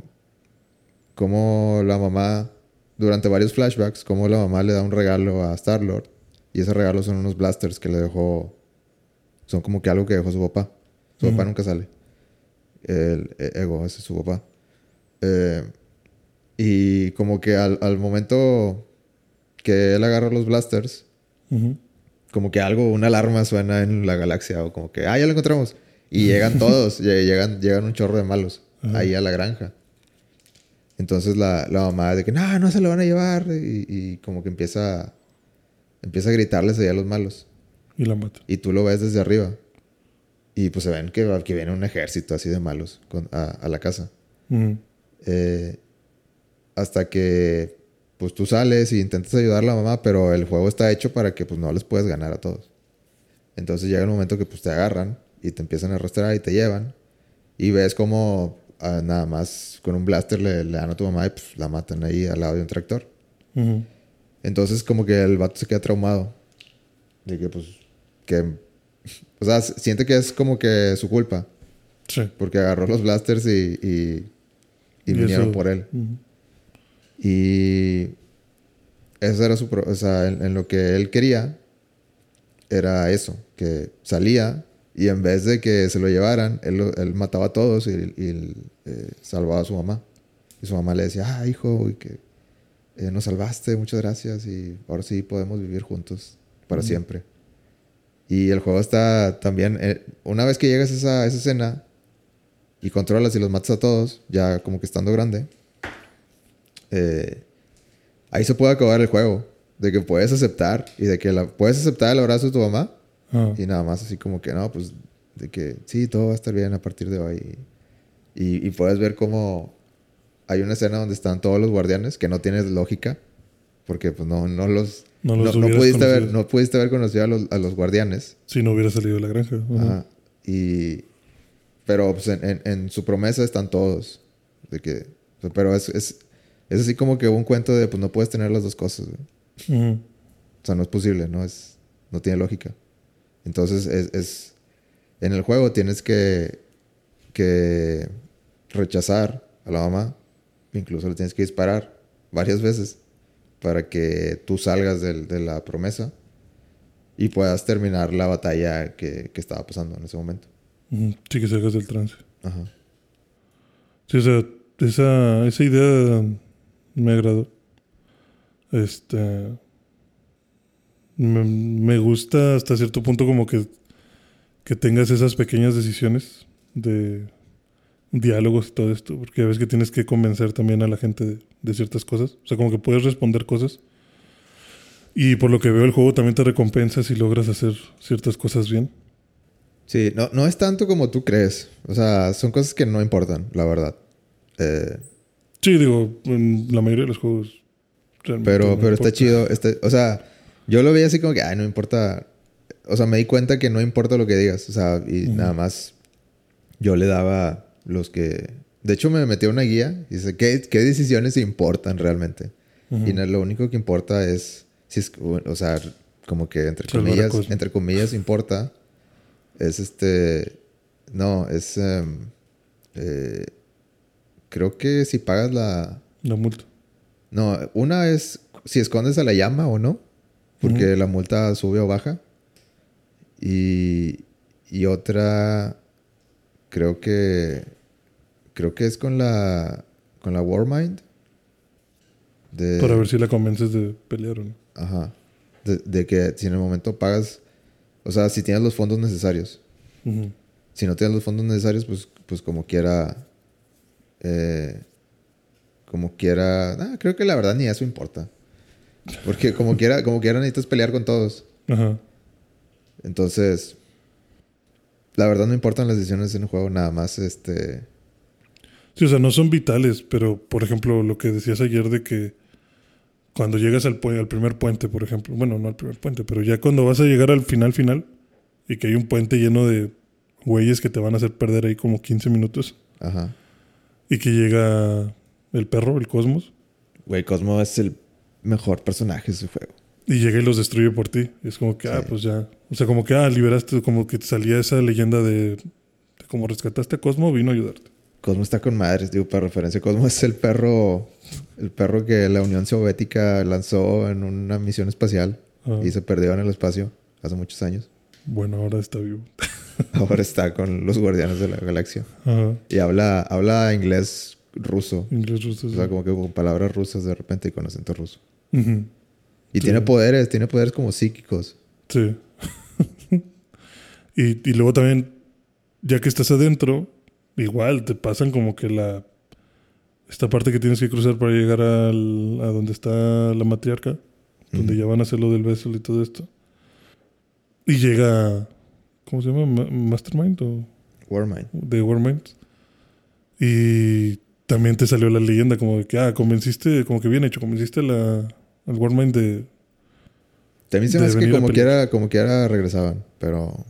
cómo la mamá, durante varios flashbacks, cómo la mamá le da un regalo a Star-Lord. Y ese regalo son unos blasters que le dejó. Son como que algo que dejó su papá. Su papá Ujú. nunca sale. El e- ego, ese es su papá. Eh, y como que al, al momento que él agarra los blasters, como que algo, una alarma suena en la galaxia o como que, ah, ya lo encontramos. Y llegan todos, lle- llegan, llegan un chorro de malos Ajá. ahí a la granja. Entonces la, la mamá de que, no, no se lo van a llevar. Y, y como que empieza, empieza a gritarles ahí a los malos. Y la mata. Y tú lo ves desde arriba. Y pues se ven que, que viene un ejército así de malos con- a, a la casa. Eh, hasta que pues tú sales y intentas ayudar a la mamá, pero el juego está hecho para que pues no les puedes ganar a todos. Entonces llega el momento que pues te agarran y te empiezan a arrastrar y te llevan y ves como ah, nada más con un blaster le, le dan a tu mamá y pues la matan ahí al lado de un tractor. Entonces como que el vato se queda traumado de que pues que o sea, siente que es como que su culpa Sí. porque agarró los blasters y, y, y vinieron eso- por él. Ujú. Y eso era su... pro- O sea, en, en lo que él quería era eso, que salía y en vez de que se lo llevaran, él, él mataba a todos y, y, eh, salvaba a su mamá. Y su mamá le decía, ah, hijo, y que eh, nos salvaste, muchas gracias y ahora sí podemos vivir juntos para siempre. Y el juego está también, eh, una vez que llegas a esa, a esa escena y controlas y los matas a todos, ya como que estando grande, eh, ahí se puede acabar el juego. De que puedes aceptar y de que la, puedes aceptar el abrazo de tu mamá Ah. y nada más así como que no, pues de que sí, todo va a estar bien a partir de hoy. Y, y puedes ver cómo hay una escena donde están todos los guardianes que no tienes lógica porque pues no, no los... No No, los no hubieras pudiste conocido. no pudiste haber conocido a los, a los guardianes. Si no hubiera salido de la granja. Ajá. Y... Pero pues en, en- en su promesa están todos. De que... Pero es, es, es así como que un cuento de pues no puedes tener las dos cosas. O sea, no es posible, no es, no tiene lógica. Entonces es, es- en el juego tienes que, que rechazar a la mamá, incluso le tienes que disparar varias veces para que tú salgas del- de la promesa y puedas terminar la batalla que, que estaba pasando en ese momento. Sí, que salgas del trance. Ajá. Sí, o sea, esa, esa idea me agradó. Este. Me, me gusta hasta cierto punto como que, que tengas esas pequeñas decisiones de diálogos y todo esto, porque a veces que tienes que convencer también a la gente de, ciertas cosas. O sea, como que puedes responder cosas. Y por lo que veo, el juego también te recompensa si logras hacer ciertas cosas bien. Sí, no, no es tanto como tú crees. O sea, son cosas que no importan, la verdad. Eh, Sí, digo, en la mayoría de los juegos. pero pero está chido. está- o sea, yo lo veía así como que, ay, no importa. O sea, me di cuenta que no importa lo que digas. O sea, y nada más yo le daba los que... De hecho, me metí a una guía y dice, ¿qué, qué decisiones importan realmente? Ujú. Y no- lo único que importa es, si es, o sea, como que entre comillas, entre comillas importa, es este, no, es, em, eh, creo que si pagas la, La multa. no, una es si escondes a la llama o no, porque la multa sube o baja, y, y otra, creo que, creo que es con la, con la Warmind. De, Para ver si la convences de pelear o no. Ajá. De, de que si en el momento pagas, o sea, si tienes los fondos necesarios. Si no tienes los fondos necesarios, pues, pues como quiera, eh, como quiera, ah, creo que la verdad ni eso importa. Porque como quiera, como quiera necesitas pelear con todos. Ajá. Entonces, la verdad no importan las decisiones en el juego, nada más este... Sí, o sea, no son vitales, pero por ejemplo, lo que decías ayer de que cuando llegas al, al primer puente, por ejemplo, bueno, no al primer puente, pero ya cuando vas a llegar al final, final, y que hay un puente lleno de güeyes que te van a hacer perder ahí como 15 minutos, Ajá. Y que llega el perro, el cosmos, Güey, Cosmo es el mejor personaje de su juego. y llega y los destruye por ti. Y es como que, ah, pues ya. O sea, como que, ah, liberaste, como que te salía esa leyenda de, de como rescataste a Cosmo, vino a ayudarte. Cosmo está con madres, digo, para referencia. Cosmo es el perro, el perro que la Unión Soviética lanzó en una misión espacial Ah, y se perdió en el espacio hace muchos años. Bueno, ahora está vivo. Ahora está con los Guardianes de la Galaxia. Ajá. Y habla, habla inglés ruso. Inglés ruso. O sí. sea, como que con palabras rusas de repente y con acento ruso. Y Sí. tiene poderes, tiene poderes como psíquicos. Sí. y, y luego también, ya que estás adentro, igual te pasan como que la. Esta parte que tienes que cruzar para llegar al, a donde está la matriarca, donde ya van a hacer lo del beso y todo esto. Y llega. ¿Cómo se llama? Ma- ¿Mastermind o Warmind. de Warmind? Y también te salió la leyenda como de que, ah, convenciste, como que bien hecho, convenciste la, al Warmind de. También se me hace que como quiera, como quiera regresaban, pero...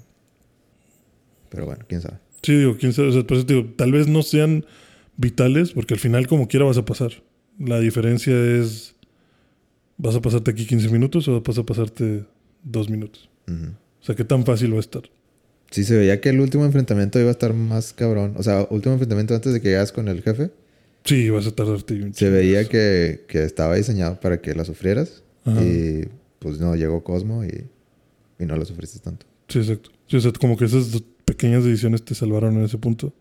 Pero bueno, quién sabe. Sí, digo, quién sabe. O sea, por eso te digo, tal vez no sean vitales, porque al final, como quiera, vas a pasar. La diferencia es: ¿vas a pasarte aquí 15 minutos o vas a pasarte 2 minutos? O sea, ¿qué tan fácil va a estar? Sí, se veía que el último enfrentamiento iba a estar más cabrón. O sea, último enfrentamiento antes de que llegas con el jefe. Sí, vas a tardarte. Se veía que, que estaba diseñado para que la sufrieras. Ajá. Y pues no, llegó Cosmo y, y no la sufriste tanto. Sí, exacto. Sí, o sea, como que esas dos pequeñas decisiones te salvaron en ese punto.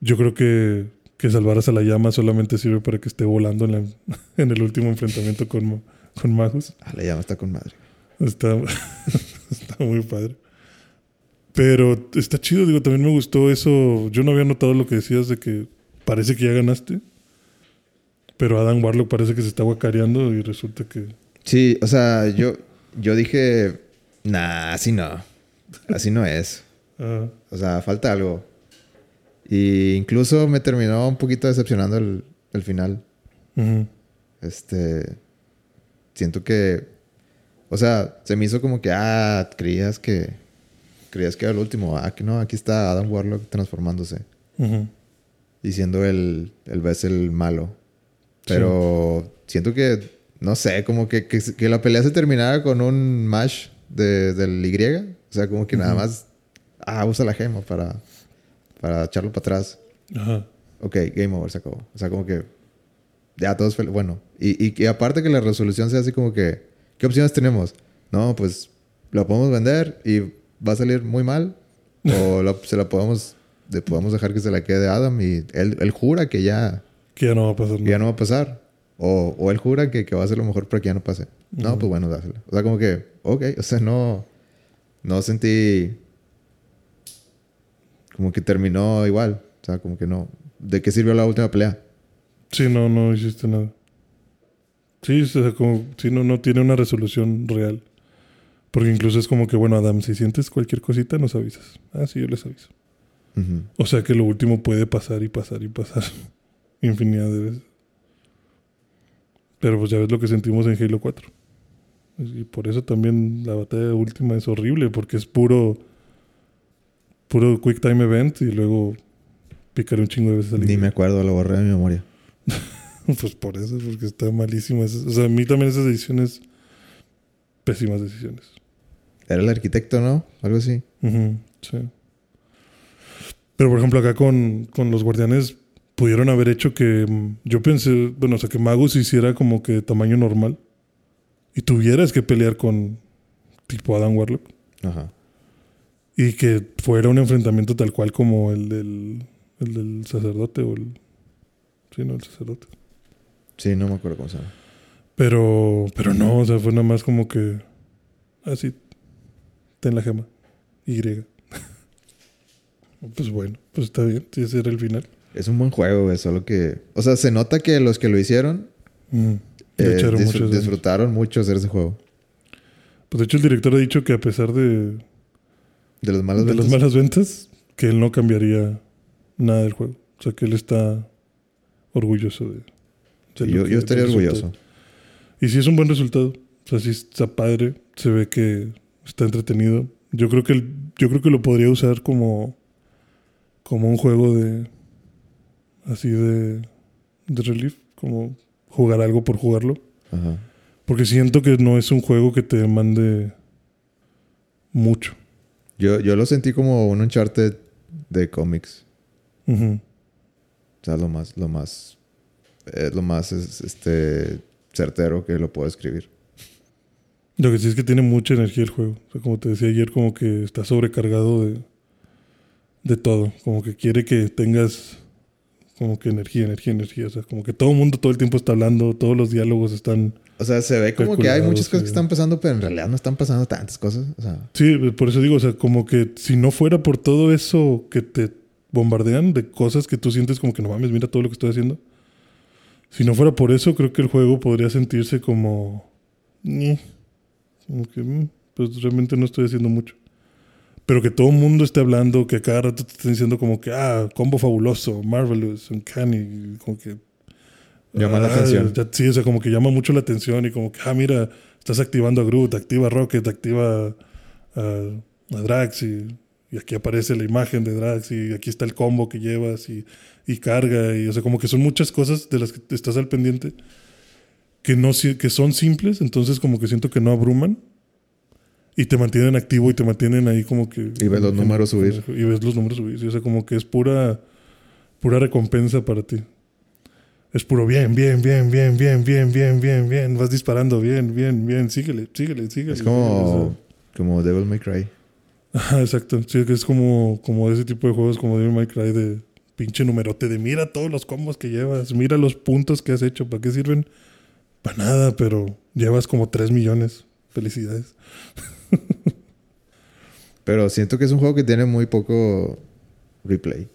Yo creo que, que salvaras a la llama solamente sirve para que esté volando en, la- en el último enfrentamiento con, con Magus. Ah, la llama está con madre. Está, está muy padre. Pero está chido, digo, también me gustó eso. Yo no había notado lo que decías de que parece que ya ganaste. Pero Adam Warlock parece que se está guacareando y resulta que. Sí, o sea, yo, yo dije, nah, así no. Así no es. O sea, falta algo. Y incluso me terminó un poquito decepcionando el, el final. Este. Siento que. O sea, se me hizo como que, ah, creías que. Creías que era el último. Ah, que no, aquí está Adam Warlock transformándose. ujú. Y siendo el, el Vessel malo. Pero siento que, no sé, como que, que, que la pelea se terminara con un mash de, del Y. O sea, como que nada Ujú. más. Ah, usa la gema para. Para echarlo para atrás. Ajá. Ok, game over, se acabó. O sea, como que. Ya todos. Bueno. Y, y, y aparte que la resolución sea así como que. ¿Qué opciones tenemos? No, pues. Lo podemos vender y va a salir muy mal. O la- se la podemos. Le podemos dejar que se la quede Adam y él, él jura que ya, Que ya no va a pasar que ya no va a pasar. O, o él jura que, que va a ser lo mejor para que ya no pase. No, pues bueno, dásela. O sea, como que, ok, o sea, no, no sentí como que terminó igual. O sea, como que no. ¿De qué sirvió la última pelea? Sí, no, no hiciste nada. Sí, o sea, como si no, no tiene una resolución real. Porque incluso es como que, bueno, Adam, si sientes cualquier cosita, nos avisas. Ah, sí, yo les aviso. O sea que lo último puede pasar y pasar y pasar infinidad de veces. Pero pues ya ves lo que sentimos en Halo 4. Y por eso también la batalla última es horrible, porque es puro puro quick time event y luego picar un chingo de veces al Ni me acuerdo, lo borré de mi memoria. Pues por eso, porque está malísima. esa- O sea, a mí también esas decisiones, pésimas decisiones. Era el arquitecto, ¿no? Algo así. Sí. Pero por ejemplo, acá con, con los guardianes pudieron haber hecho que mm, yo pensé, bueno, o sea, que Magus hiciera como que tamaño normal y tuvieras que pelear con tipo Adam Warlock Ajá. y que fuera un enfrentamiento tal cual como el del, el del sacerdote o el. Sí, no, el sacerdote. Sí, no me acuerdo cómo se llama. Pero, pero no, o sea, fue nada más como que. Así. Ten la gema. Y. pues bueno, pues está bien. Sí, ese era el final. Es un buen juego, güey. Solo que. O sea, se nota que los que lo hicieron Mm. eh, disfr- ganas. disfrutaron mucho hacer ese juego. Pues de hecho, el director ha dicho que a pesar de, De las malas de ventas. las malas ventas, que él no cambiaría nada del juego. O sea, que él está orgulloso de. yo, yo estaría orgulloso. resultado. Y sí es un buen resultado. O sea, sí está padre. Se ve que está entretenido. Yo creo que el- yo creo que lo podría usar como como un juego de así de de relief, como jugar algo por jugarlo, Ajá. porque siento que no es un juego que te demande mucho. Yo, yo lo sentí como un Uncharted de cómics. Ujú. O sea, lo más, lo más, es lo más es, este certero que lo puedo escribir. Lo que sí es que tiene mucha energía el juego. O sea, como te decía ayer, como que está sobrecargado de, de todo. Como que quiere que tengas como que energía, energía, energía. O sea, como que todo el mundo todo el tiempo está hablando, todos los diálogos están... O sea, se ve como que hay muchas cosas que están pasando, pero en realidad no están pasando tantas cosas. O sea, Sí, por eso digo, o sea, como que si no fuera por todo eso que te bombardean de cosas que tú sientes como que no mames, mira todo lo que estoy haciendo. Si no fuera por eso, creo que el juego podría sentirse como... Como que, "Mm, pues realmente no estoy haciendo mucho. Pero que todo el mundo esté hablando, que a cada rato te estén diciendo como que, ah, combo fabuloso, marvelous, uncanny, como que... Llama la ah, atención. ya- sí, o sea, como que llama mucho la atención y como que, ah, mira, estás activando a Groot, activa a Rocket, activa a, a Drax y, y aquí aparece la imagen de Drax y aquí está el combo que llevas y, y carga y o sea como que son muchas cosas de las que estás al pendiente que no que son simples entonces como que siento que no abruman y te mantienen activo y te mantienen ahí como que Y ves los números subir. y ves los números subir o sea como que es pura pura recompensa para ti es puro bien, bien, bien, bien, bien, bien, bien, bien, bien. Vas disparando bien, bien, bien. Síguele, síguele, síguele. es síguele, o sea. como, como Devil May Cry. Ajá, exacto. Sí, es como, como ese tipo de juegos como Devil May Cry de pinche numerote de mira todos los combos que llevas, mira los puntos que has hecho, ¿para qué sirven? Para nada, pero llevas como 3 millones. Felicidades. Pero siento que es un juego que tiene muy poco replay.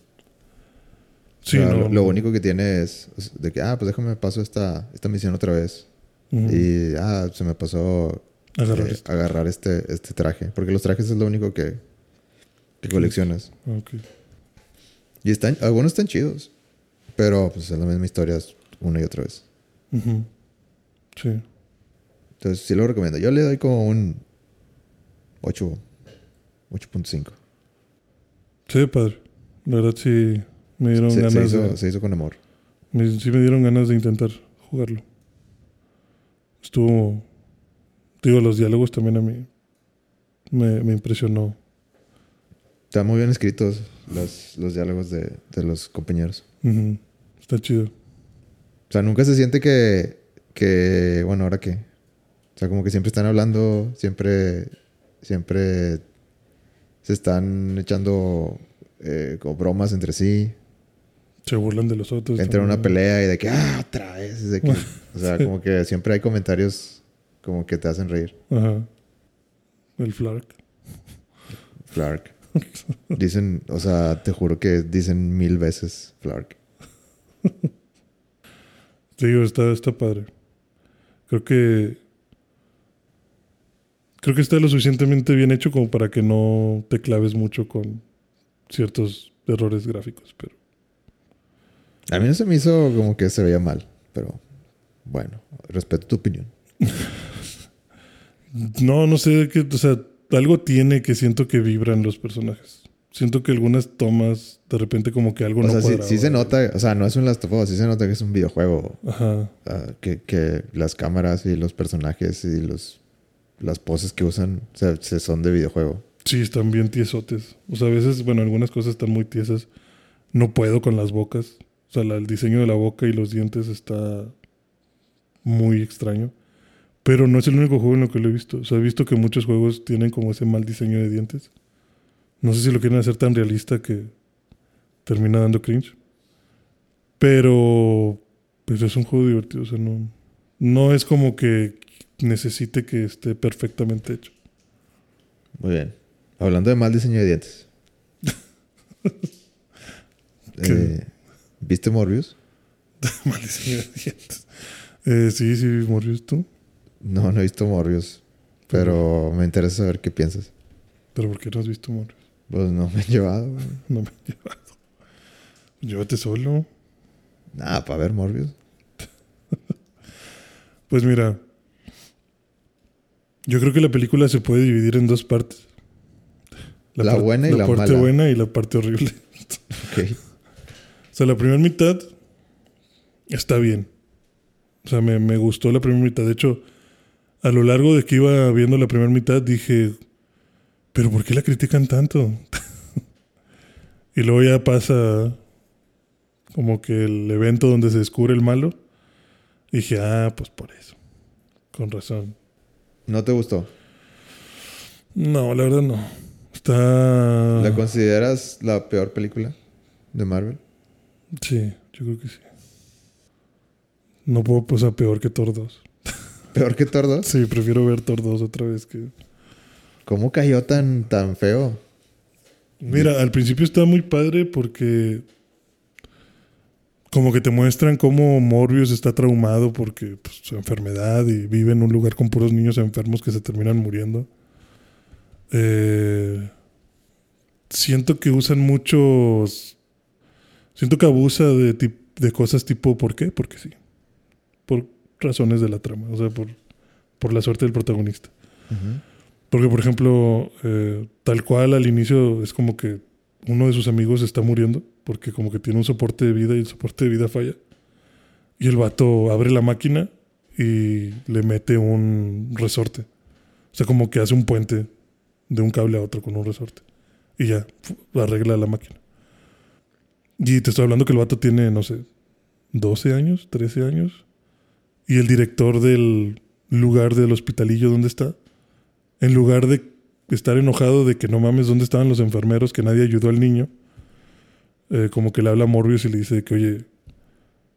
Sí, O sea, no, lo, único que tiene es de que, ah, pues déjame paso esta, esta misión otra vez. Y, ah, se me pasó Agarrar eh, esto. agarrar este, este traje. Porque los trajes es lo único que, que coleccionas. Ok. Y están, algunos están chidos. Pero pues es la misma historia una y otra vez. Ujú. Sí. Entonces sí lo recomiendo. Yo le doy como un 8, 8.5. Sí, padre. La verdad sí me dieron Se, se ganas hizo, de... se hizo con amor. me- sí me dieron ganas de intentar jugarlo. Estuvo... Digo, los diálogos también a mí me, me impresionó. Están muy bien escritos los, los diálogos de, de los compañeros. Está chido. O sea, nunca se siente que, que, bueno, ahora qué. O sea, como que siempre están hablando, siempre, siempre se están echando eh, como bromas entre sí. Se burlan de los otros. Entra en una pelea y de que, ah, otra vez. De que, o sea, Sí. como que siempre hay comentarios como que te hacen reír. Ajá. El Flark. Flark. Dicen, o sea, te juro que dicen mil veces Flark. Te digo, está, está padre. Creo que. Creo que está lo suficientemente bien hecho como para que no te claves mucho con ciertos errores gráficos, pero A mí no se me hizo como que se veía mal, pero bueno, respeto tu opinión. no, no sé qué, o sea, algo tiene que siento que vibran los personajes. Siento que algunas tomas, de repente como que algo O no sea, sí, cuadraba. sí se nota, o sea, no es un Last of Us, sí se nota que es un videojuego. Ajá. que, que las cámaras y los personajes y los las poses que usan o sea, se son de videojuego. Sí, están bien tiesotes. O sea, a veces, bueno, algunas cosas están muy tiesas. No puedo con las bocas. O sea, la- el diseño de la boca y los dientes está muy extraño. Pero no es el único juego en lo que lo he visto. O sea, he visto que muchos juegos tienen como ese mal diseño de dientes. No sé si lo quieren hacer tan realista que termina dando cringe. Pero, pues es un juego divertido. O sea, no, no es como que necesite que esté perfectamente hecho. Muy bien. Hablando de mal diseño de dientes. Eh, ¿Viste Morbius? Mal diseño de dientes. Eh, sí, sí, Morbius, tú. No, no he visto Morbius. Pero me interesa saber qué piensas. Pero ¿por qué no has visto Morbius? Pues no me he llevado. güey. No me he llevado. Llévate solo. Nada, para ver Morbius. Pues mira. Yo creo que la película se puede dividir en dos partes. La par- buena y la parte mala. buena y la parte horrible. Ok. O sea, la primera mitad está bien. O sea, me, me gustó la primera mitad. De hecho, a lo largo de que iba viendo la primera mitad dije, pero ¿por qué la critican tanto? y luego ya pasa como que el evento donde se descubre el malo. Y dije, ah, pues por eso. Con razón. ¿No te gustó? No, la verdad no. Está... ¿La consideras la peor película de Marvel? Sí, yo creo que sí. No puedo pasar peor que Thor 2. ¿Peor que Thor 2? Sí, prefiero ver Thor 2 otra vez que... ¿Cómo cayó tan, tan feo? Mira, al principio está muy padre porque... Como que te muestran cómo Morbius está traumado porque pues, su enfermedad y vive en un lugar con puros niños enfermos que se terminan muriendo. Eh, siento que usan muchos... Siento que abusa de, de cosas tipo ¿por qué? Porque sí. Razones de la trama, o sea, por, por la suerte del protagonista. Ujú. Porque, por ejemplo, eh, tal cual al inicio es como que uno de sus amigos está muriendo porque como que tiene un soporte de vida y el soporte de vida falla. Y el vato abre la máquina y le mete un resorte. O sea, como que hace un puente de un cable a otro con un resorte. Y ya, arregla la máquina. Y te estoy hablando que el vato tiene, no sé, 12 años, 13 años. Y el director del lugar del hospitalillo donde está, en lugar de estar enojado de que no mames, ¿dónde estaban los enfermeros? Que nadie ayudó al niño. eh, como que le habla a Morbius y le dice que, oye,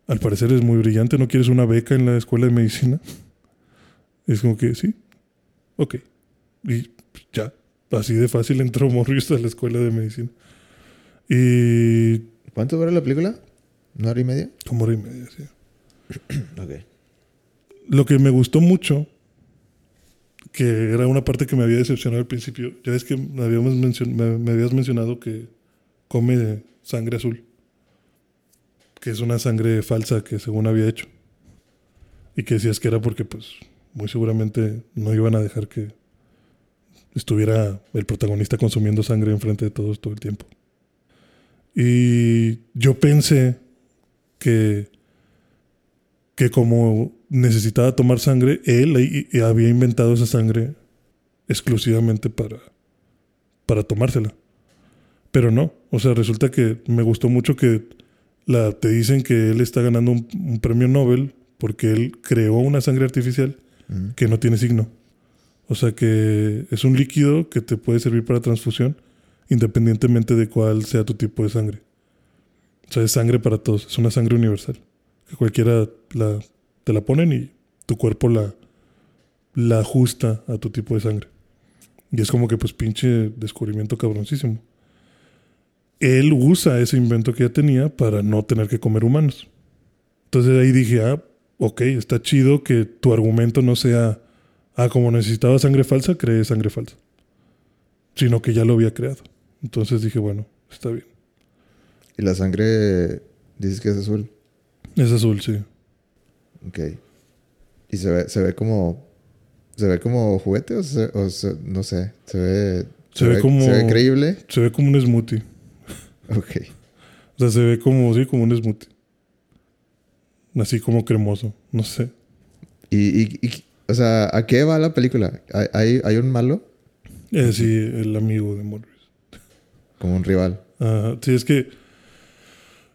al parecer es muy brillante, ¿no quieres una beca en la escuela de medicina? Es como que, sí, ok. Y ya, así de fácil entró Morbius a la escuela de medicina. Y ¿Cuánto dura la película? ¿Una hora y media? como hora y media, sí. Ok. Lo que me gustó mucho, que era una parte que me había decepcionado al principio, ya ves que me, habíamos mencion- me, habías mencionado que come sangre azul, que es una sangre falsa que según había hecho, y que decías que era porque pues muy seguramente no iban a dejar que estuviera el protagonista consumiendo sangre enfrente de todos todo el tiempo. Y yo pensé que que como necesitaba tomar sangre, él había inventado esa sangre exclusivamente para, para tomársela. Pero no, o sea, resulta que me gustó mucho que la, te dicen que él está ganando un, un premio Nobel porque él creó una sangre artificial que no tiene signo. O sea que es un líquido que te puede servir para transfusión independientemente de cuál sea tu tipo de sangre. O sea, es sangre para todos, es una sangre universal. Que cualquiera la, te la ponen y tu cuerpo la, la ajusta a tu tipo de sangre. Y es como que pues pinche descubrimiento cabroncísimo. Él usa ese invento que ya tenía para no tener que comer humanos. Entonces ahí dije, ah, ok, está chido que tu argumento no sea, Ah, como necesitaba sangre falsa, creé sangre falsa. Sino que ya lo había creado. Entonces dije, bueno, está bien. ¿Y la sangre dices que es azul? Es azul, sí. Ok. ¿Y se ve, se ve como... ¿Se ve como juguete o, se- o se- no sé? ¿Se ve... Se ve como- ¿Se ve creíble? Se ve como un smoothie. Ok. O sea, se ve como, sí, como un smoothie. Así como cremoso. No sé. ¿Y, y, y- o sea, a qué va la película? ¿Hay, hay, un malo? Eh, sí, el amigo de Morbius. Como un rival. Ajá. Sí, es que.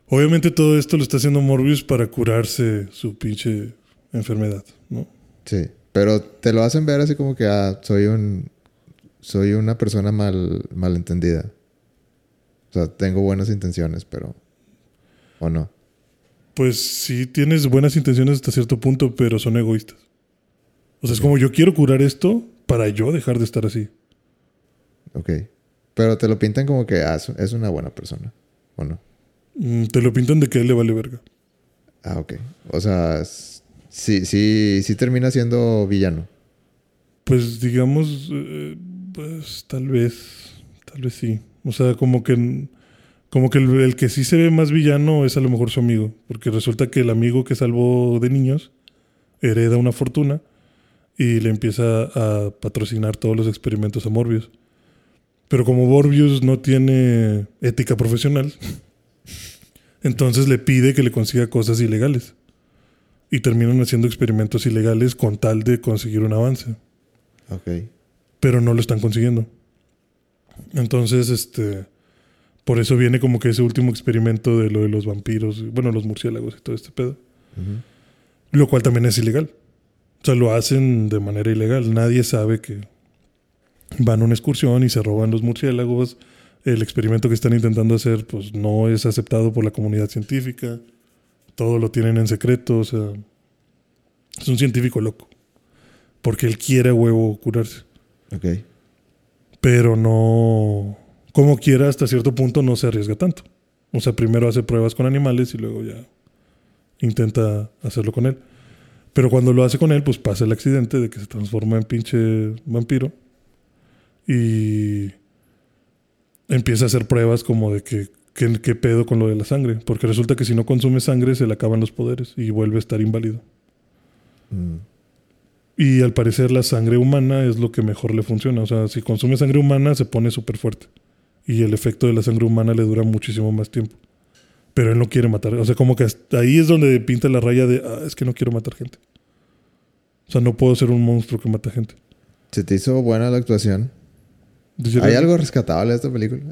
Obviamente todo esto lo está haciendo Morbius para curarse su pinche enfermedad, ¿no? Sí. Pero te lo hacen ver así como que, ah, soy un... Soy una persona mal, malentendida. O sea, tengo buenas intenciones, pero... ¿O no? Pues sí tienes buenas intenciones hasta cierto punto, pero son egoístas. O sea, es como yo quiero curar esto para yo dejar de estar así. Ok. Pero te lo pintan como que, ah, es- es una buena persona. ¿O no? Mm, Te lo pintan de que a él le vale verga. Ah, ok. O sea, sí, sí, sí termina siendo villano. Pues digamos, eh, pues tal vez, tal vez sí. O sea, como que, como que el, el que sí se ve más villano es a lo mejor su amigo, porque resulta que el amigo que salvó de niños hereda una fortuna y le empieza a patrocinar todos los experimentos a Morbius. Pero como Morbius no tiene ética profesional, entonces le pide que le consiga cosas ilegales. Y terminan haciendo experimentos ilegales con tal de conseguir un avance Ok. pero no lo están consiguiendo. Entonces, este, por eso viene como que ese último experimento de lo de los vampiros, bueno, los murciélagos y todo este pedo, lo cual también es ilegal. O sea, lo hacen de manera ilegal. Nadie sabe que van a una excursión y se roban los murciélagos. El experimento que están intentando hacer, pues no es aceptado por la comunidad científica. Todo lo tienen en secreto. O sea, es un científico loco. Porque él quiere a huevo curarse Ok. pero no, como quiera, hasta cierto punto no se arriesga tanto. O sea, primero hace pruebas con animales y luego ya intenta hacerlo con él. Pero cuando lo hace con él, pues pasa el accidente de que se transforma en pinche vampiro y empieza a hacer pruebas como de que qué qué pedo con lo de la sangre, porque resulta que si no consume sangre se le acaban los poderes y vuelve a estar inválido. Mm. Y al parecer la sangre humana es lo que mejor le funciona. O sea, si consume sangre humana se pone súper fuerte. Y el efecto de la sangre humana le dura muchísimo más tiempo. Pero él no quiere matar. O sea, como que hasta ahí es donde pinta la raya de, ah, es que no quiero matar gente. O sea, no puedo ser un monstruo que mata gente. ¿Se te hizo buena la actuación? ¿Hay algo rescatable de esta película?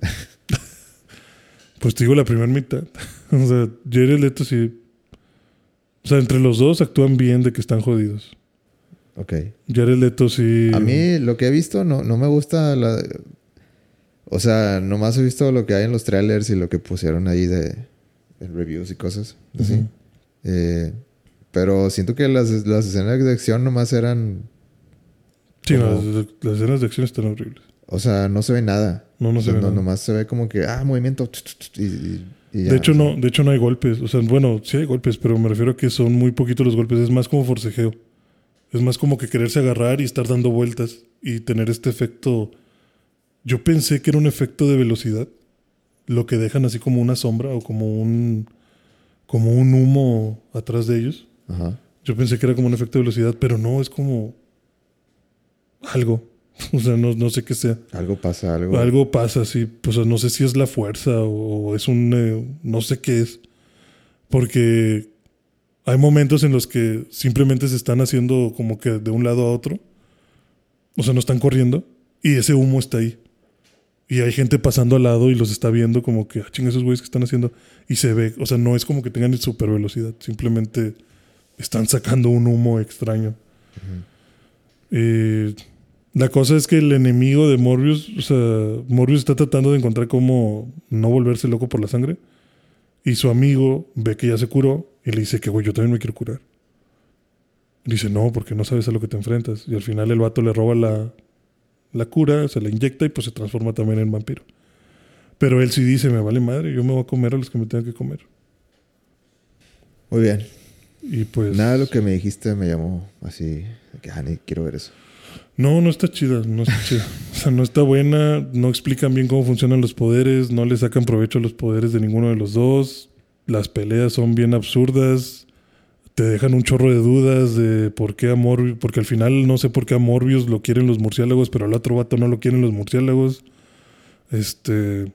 Pues te digo la primera mitad. o sea, Jared Leto sí... O sea, entre los dos actúan bien de que están jodidos. ok. Jared Leto sí... A mí lo que he visto no, no me gusta la... O sea, nomás he visto lo que hay en los trailers y lo que pusieron ahí de, de reviews y cosas. así. Eh, pero siento que las, las escenas de acción nomás eran... Sí, no, las, las escenas de acción están horribles. O sea, no se ve nada. No, no O se ve no- nada. nomás se ve como que, ah, movimiento. Y, y- y ya, de hecho no, de hecho no hay golpes. O sea, bueno, sí hay golpes, pero me refiero a que son muy poquitos los golpes. Es más como forcejeo. Es más como que quererse agarrar y estar dando vueltas y tener este efecto. Yo pensé que era un efecto de velocidad. Lo que dejan así como una sombra o como un. como un humo atrás de ellos. Ajá. Yo pensé que era como un efecto de velocidad, pero no, es como. algo. O sea, no, no sé qué sea. Algo pasa, algo. Algo pasa, sí. Pues no sé si es la fuerza o es un... eh, no sé qué es. Porque hay momentos en los que simplemente se están haciendo como que de un lado a otro. O sea, no están corriendo. Y ese humo está ahí. Y hay gente pasando al lado y los está viendo como que, ah, chinga, esos güeyes que están haciendo. Y se ve, o sea, no es como que tengan super velocidad. Simplemente están sacando un humo extraño. Eh, la cosa es que el enemigo de Morbius, o sea, Morbius está tratando de encontrar cómo no volverse loco por la sangre. Y su amigo ve que ya se curó y le dice que, güey, yo también me quiero curar. Y dice, no, porque no sabes a lo que te enfrentas. Y al final el vato le roba la, la cura, se la inyecta y pues se transforma también en vampiro. Pero él sí dice, me vale madre, yo me voy a comer a los que me tengan que comer. Muy bien. Y pues... Nada de lo que me dijiste me llamó así Que, ah, quiero ver eso. No, no está chida, no está chida. O sea, no está buena, no explican bien cómo funcionan los poderes, no le sacan provecho a los poderes de ninguno de los dos. Las peleas son bien absurdas. Te dejan un chorro de dudas de por qué a Morbius, porque al final no sé por qué a Morbius lo quieren los murciélagos, pero al otro vato no lo quieren los murciélagos. Este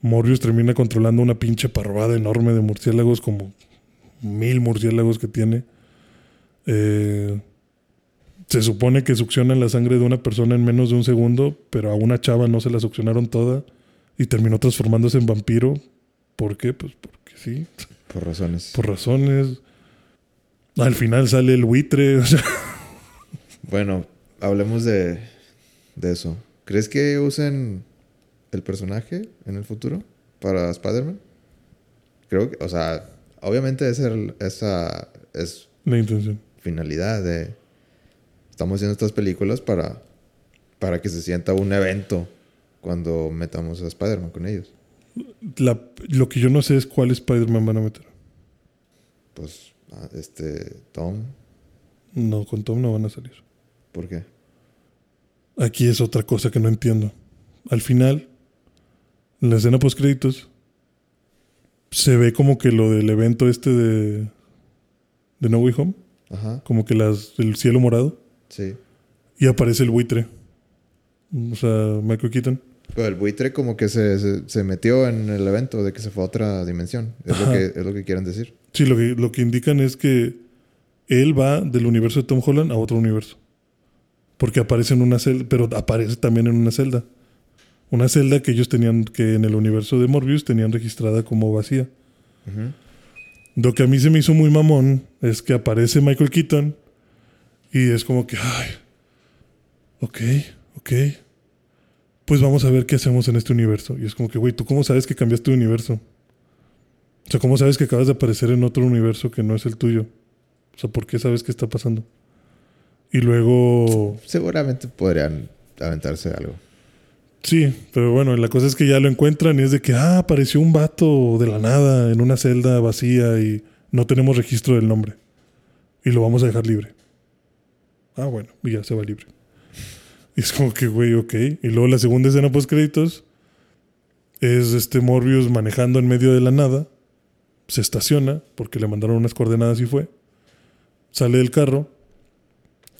Morbius termina controlando una pinche parvada enorme de murciélagos, como mil murciélagos que tiene. Eh, se supone que succionan la sangre de una persona en menos de un segundo, pero a una chava no se la succionaron toda y terminó transformándose en vampiro. ¿Por qué? Pues porque sí. Por razones. Por razones. Al final sale el buitre. O sea. Bueno, hablemos de, de eso. ¿Crees que usen el personaje en el futuro para Spider-Man? Creo que, o sea, obviamente esa, esa es la intención. Finalidad de estamos haciendo estas películas para, para que se sienta un evento cuando metamos a Spider-Man con ellos. lo que yo no sé es cuál Spider-Man van a meter. Pues, ah, este, Tom. No, con Tom no van a salir. ¿Por qué? Aquí es otra cosa que no entiendo. Al final, en la escena post créditos, se ve como que lo del evento este de, de No Way Home. Ajá. Como que las, el cielo morado. Sí. Y aparece el buitre. O sea, Michael Keaton. Pero el buitre como que se, se, metió en el evento de que se fue a otra dimensión. Es, lo que, es lo que quieren decir. Sí, lo que, lo que indican es que él va del universo de Tom Holland a otro universo. Porque aparece en una celda, pero aparece también en una celda. Una celda que ellos tenían, que en el universo de Morbius tenían registrada como vacía. Lo que a mí se me hizo muy mamón es que aparece Michael Keaton y es como que, ay, ok, ok. Pues vamos a ver qué hacemos en este universo. Y es como que, güey, ¿tú cómo sabes que cambiaste de universo? O sea, ¿cómo sabes que acabas de aparecer en otro universo que no es el tuyo? O sea, ¿por qué sabes qué está pasando? Y luego... Seguramente podrían aventarse algo. Sí, pero bueno, la cosa es que ya lo encuentran y es de que, ah, apareció un vato de la nada en una celda vacía y no tenemos registro del nombre. Y lo vamos a dejar libre. Ah, bueno, y ya se va libre. Y es como que, güey, ok. Y luego la segunda escena post créditos es este Morbius manejando en medio de la nada. Se estaciona porque le mandaron unas coordenadas y fue. Sale del carro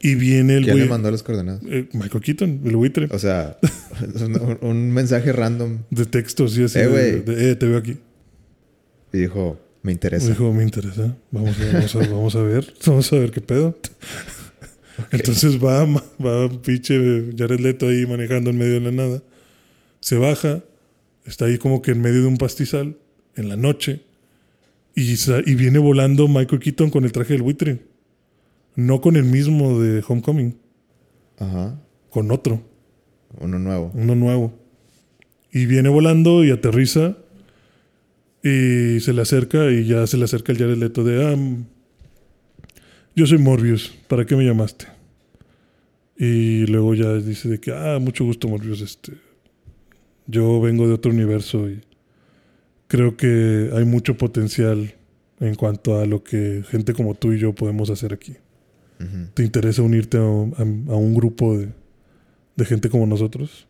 y viene el ¿Quién le mandó las coordenadas? Eh, Michael Keaton, el buitre. O sea, un, mensaje random. De texto, sí, así. Eh, güey. eh, te veo aquí. Y dijo, me interesa. Dijo, me interesa. Vamos, vamos, a, vamos a ver. Vamos a ver qué pedo. Entonces va, va pinche Jared Leto ahí manejando en medio de la nada. Se baja. Está ahí como que en medio de un pastizal. En la noche. Y, y viene volando Michael Keaton con el traje del buitre. No con el mismo de Homecoming. Ajá. Con otro. Uno nuevo. Uno nuevo. Y viene volando y aterriza. Y se le acerca y ya se le acerca el Jared Leto de... Ah, yo soy Morbius. ¿Para qué me llamaste? Y luego ya dice de que... Ah, mucho gusto Morbius. Este, yo vengo de otro universo y creo que hay mucho potencial en cuanto a lo que gente como tú y yo podemos hacer aquí te interesa unirte a, un grupo de, gente como nosotros.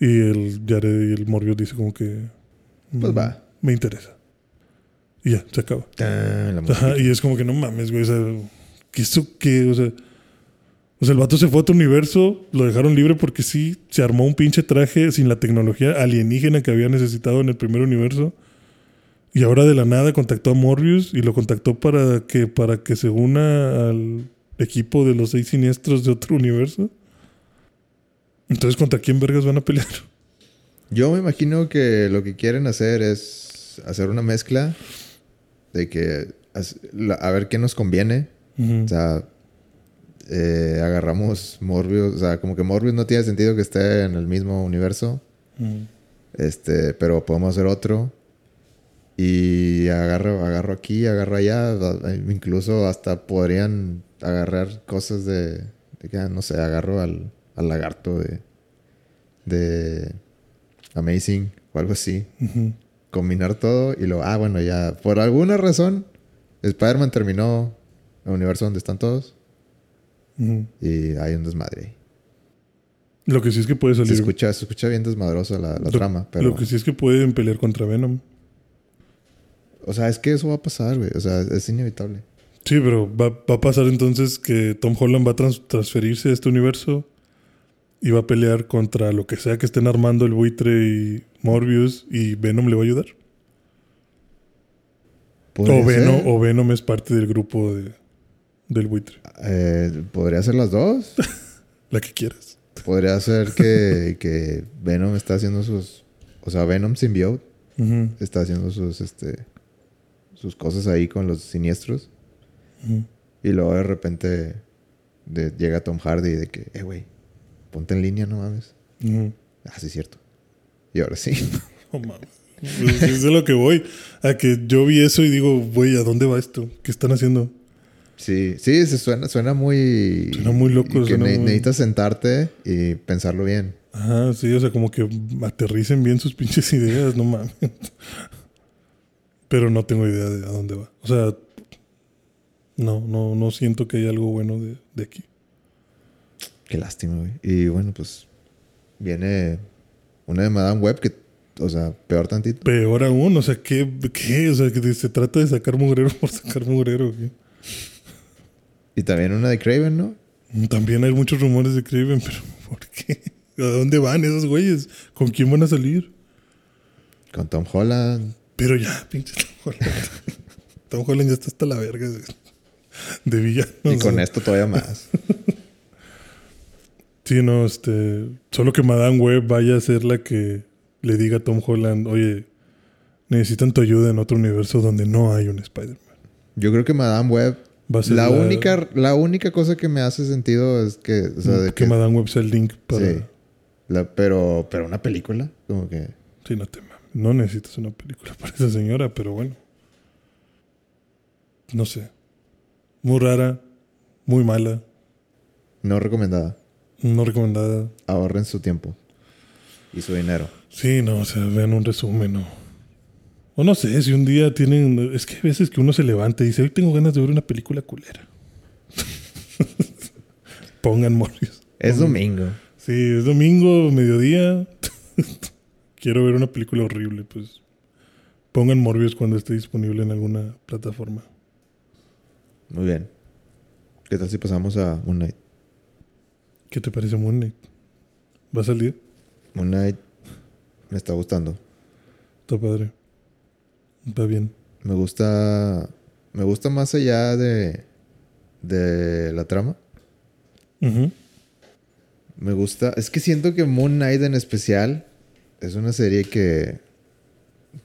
Y el Jared y el Morbius dice como que... Pues mm, va. Me interesa. Y ya, se acaba. y es como que no mames, güey. O sea, ¿qué eso qué? O sea, o sea, el vato se fue a otro universo, lo dejaron libre porque sí, se armó un pinche traje sin la tecnología alienígena que había necesitado en el primer universo. Y ahora de la nada contactó a Morbius y lo contactó para que, para que se una al equipo de los seis siniestros de otro universo. Entonces, ¿contra quién vergas van a pelear? Yo me imagino que lo que quieren hacer es hacer una mezcla de que a ver qué nos conviene. O sea, eh, agarramos Morbius. O sea, como que Morbius no tiene sentido que esté en el mismo universo. Este, pero podemos hacer otro. Y agarro, agarro aquí, agarro allá. Incluso hasta podrían agarrar cosas de, de no sé, agarro al, al lagarto de, de Amazing o algo así. Combinar todo y lo, ah, bueno, ya, por alguna razón, Spider-Man terminó el universo donde están todos. Y hay un desmadre. Lo que sí es que puede Se salir. escucha, se escucha bien desmadrosa la, la lo, trama, pero... lo que sí es que pueden pelear contra Venom. O sea, es que eso va a pasar, güey. O sea, es inevitable. Sí, pero va, va a pasar entonces que Tom Holland va a trans- transferirse a este universo y va a pelear contra lo que sea que estén armando el buitre y Morbius y Venom le va a ayudar. O Venom, o Venom es parte del grupo de, del buitre. eh, podría ser las dos. La que quieras. podría ser que, que Venom está haciendo sus... O sea, Venom Symbiote Ujú, está haciendo sus, este... Sus cosas ahí con los siniestros. Y luego de repente de- llega Tom Hardy de que, eh, güey, ponte en línea, no mames. Ah, sí, es cierto. Y ahora sí. No mames. Pues es de lo que voy. A que yo vi eso y digo, güey, ¿a dónde va esto? ¿Qué están haciendo? sí, sí, se suena, suena muy... Suena muy loco, Que suena ne- muy- necesitas sentarte y pensarlo bien. Ajá, sí, o sea, como que aterricen bien sus pinches ideas, no mames. Pero no tengo idea de a dónde va. O sea, no, no, no siento que haya algo bueno de, de aquí. Qué lástima, güey. Y bueno, pues viene una de Madame Web que, o sea, peor tantito. Peor aún, o sea, ¿qué? qué? O sea, que se trata de sacar mugrero por sacar mugrero. ¿qué? Y también una de Craven, ¿no? También hay muchos rumores de Craven, pero ¿por qué? ¿A dónde van esos güeyes? ¿Con quién van a salir? Con Tom Holland. Pero ya, pinche Tom Holland. Tom Holland ya está hasta la verga de, de villano. Y con sea. esto todavía más. Sí, no, este. Solo que Madame Web vaya a ser la que le diga a Tom Holland, oye, necesitan tu ayuda en otro universo donde no hay un Spider-Man. Yo creo que Madame Web. Va a ser La, única, la única cosa que me hace sentido es que. O sea, de que, que, Madame Web sea el link para. Sí. La- pero, pero una película, como que. Sí, no te mames. No necesitas una película para esa señora, pero bueno. No sé. Muy rara, muy mala, No recomendada. No recomendada. Ahorren su tiempo. Y su dinero. Sí, no, o sea, vean un resumen, ¿no? O no sé, si un día tienen... Es que hay veces que uno se levanta y dice, hoy tengo ganas de ver una película culera. Pongan Morbius. Es domingo. Sí, es domingo, mediodía. Quiero ver una película horrible, pues. Pongan Morbius cuando esté disponible en alguna plataforma. Muy bien. ¿Qué tal si pasamos a Moon Knight? ¿Qué te parece Moon Knight? ¿Va a salir? Moon Knight me está gustando. Está padre. Está bien. Me gusta. Me gusta más allá de. de la trama. Me gusta. Es que siento que Moon Knight en especial es una serie que.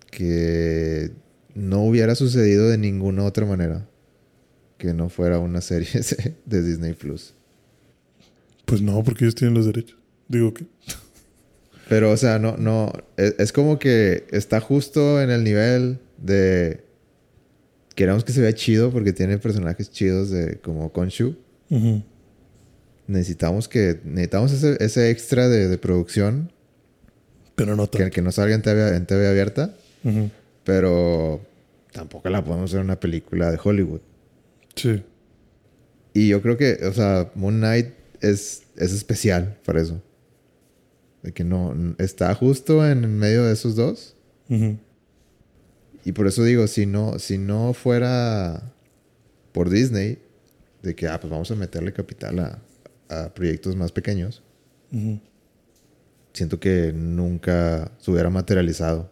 que no hubiera sucedido de ninguna otra manera. Que no fuera una serie de Disney Plus. Pues no, porque ellos tienen los derechos. Digo que... Pero, o sea, no, no. Es, es como que está justo en el nivel de. Queremos que se vea chido porque tiene personajes chidos de como Konshu. Necesitamos que. Necesitamos ese, ese extra de, de producción Pero no que, tanto. que no salga en TV, en TV abierta. Pero tampoco la podemos hacer una película de Hollywood. Sí. Y yo creo que, o sea, Moon Knight es, es especial para eso. De que no. Está justo en medio de esos dos. Y por eso digo, si no, si no fuera por Disney, de que, ah, pues vamos a meterle capital a, a proyectos más pequeños, siento que nunca se hubiera materializado.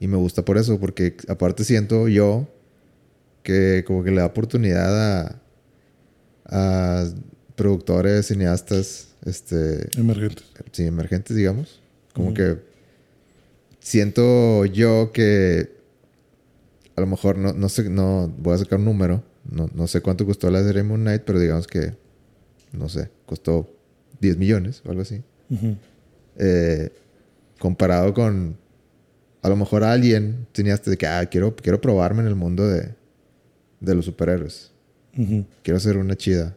Y me gusta por eso, porque aparte siento yo que como que le da oportunidad a, a productores, cineastas, este, Emergentes. sí, emergentes, digamos. Como que siento yo que a lo mejor no, no sé, no voy a sacar un número. No, no sé cuánto costó la serie Moon Knight, pero digamos que, no sé, costó 10 millones o algo así. Eh, comparado con a lo mejor alguien cineasta de que, ah, quiero, quiero probarme en el mundo de, de los superhéroes. Quiero hacer una chida.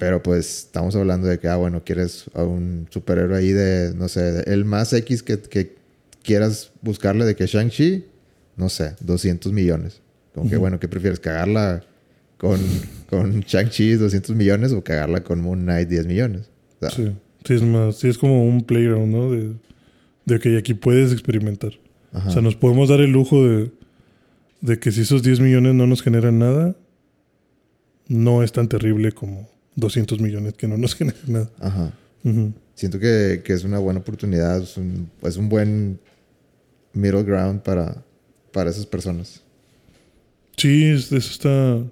Pero pues estamos hablando de que, ah, bueno, quieres a un superhéroe ahí de, no sé, el más X que, que quieras buscarle de que Shang-Chi, no sé, 200 millones. Como que, bueno, ¿qué prefieres? ¿Cagarla con, con Shang-Chi 200 millones o cagarla con Moon Knight 10 millones. O sea, Sí. Sí, es más, sí, es como un playground, ¿no? De, de que aquí puedes experimentar. ajá. O sea, nos podemos dar el lujo de, de que si esos 10 millones no nos generan nada, no es tan terrible como 200 millones que no nos generan nada. Ajá. Siento que, que es una buena oportunidad, es un, es un buen middle ground para, para esas personas. Sí, es- eso está.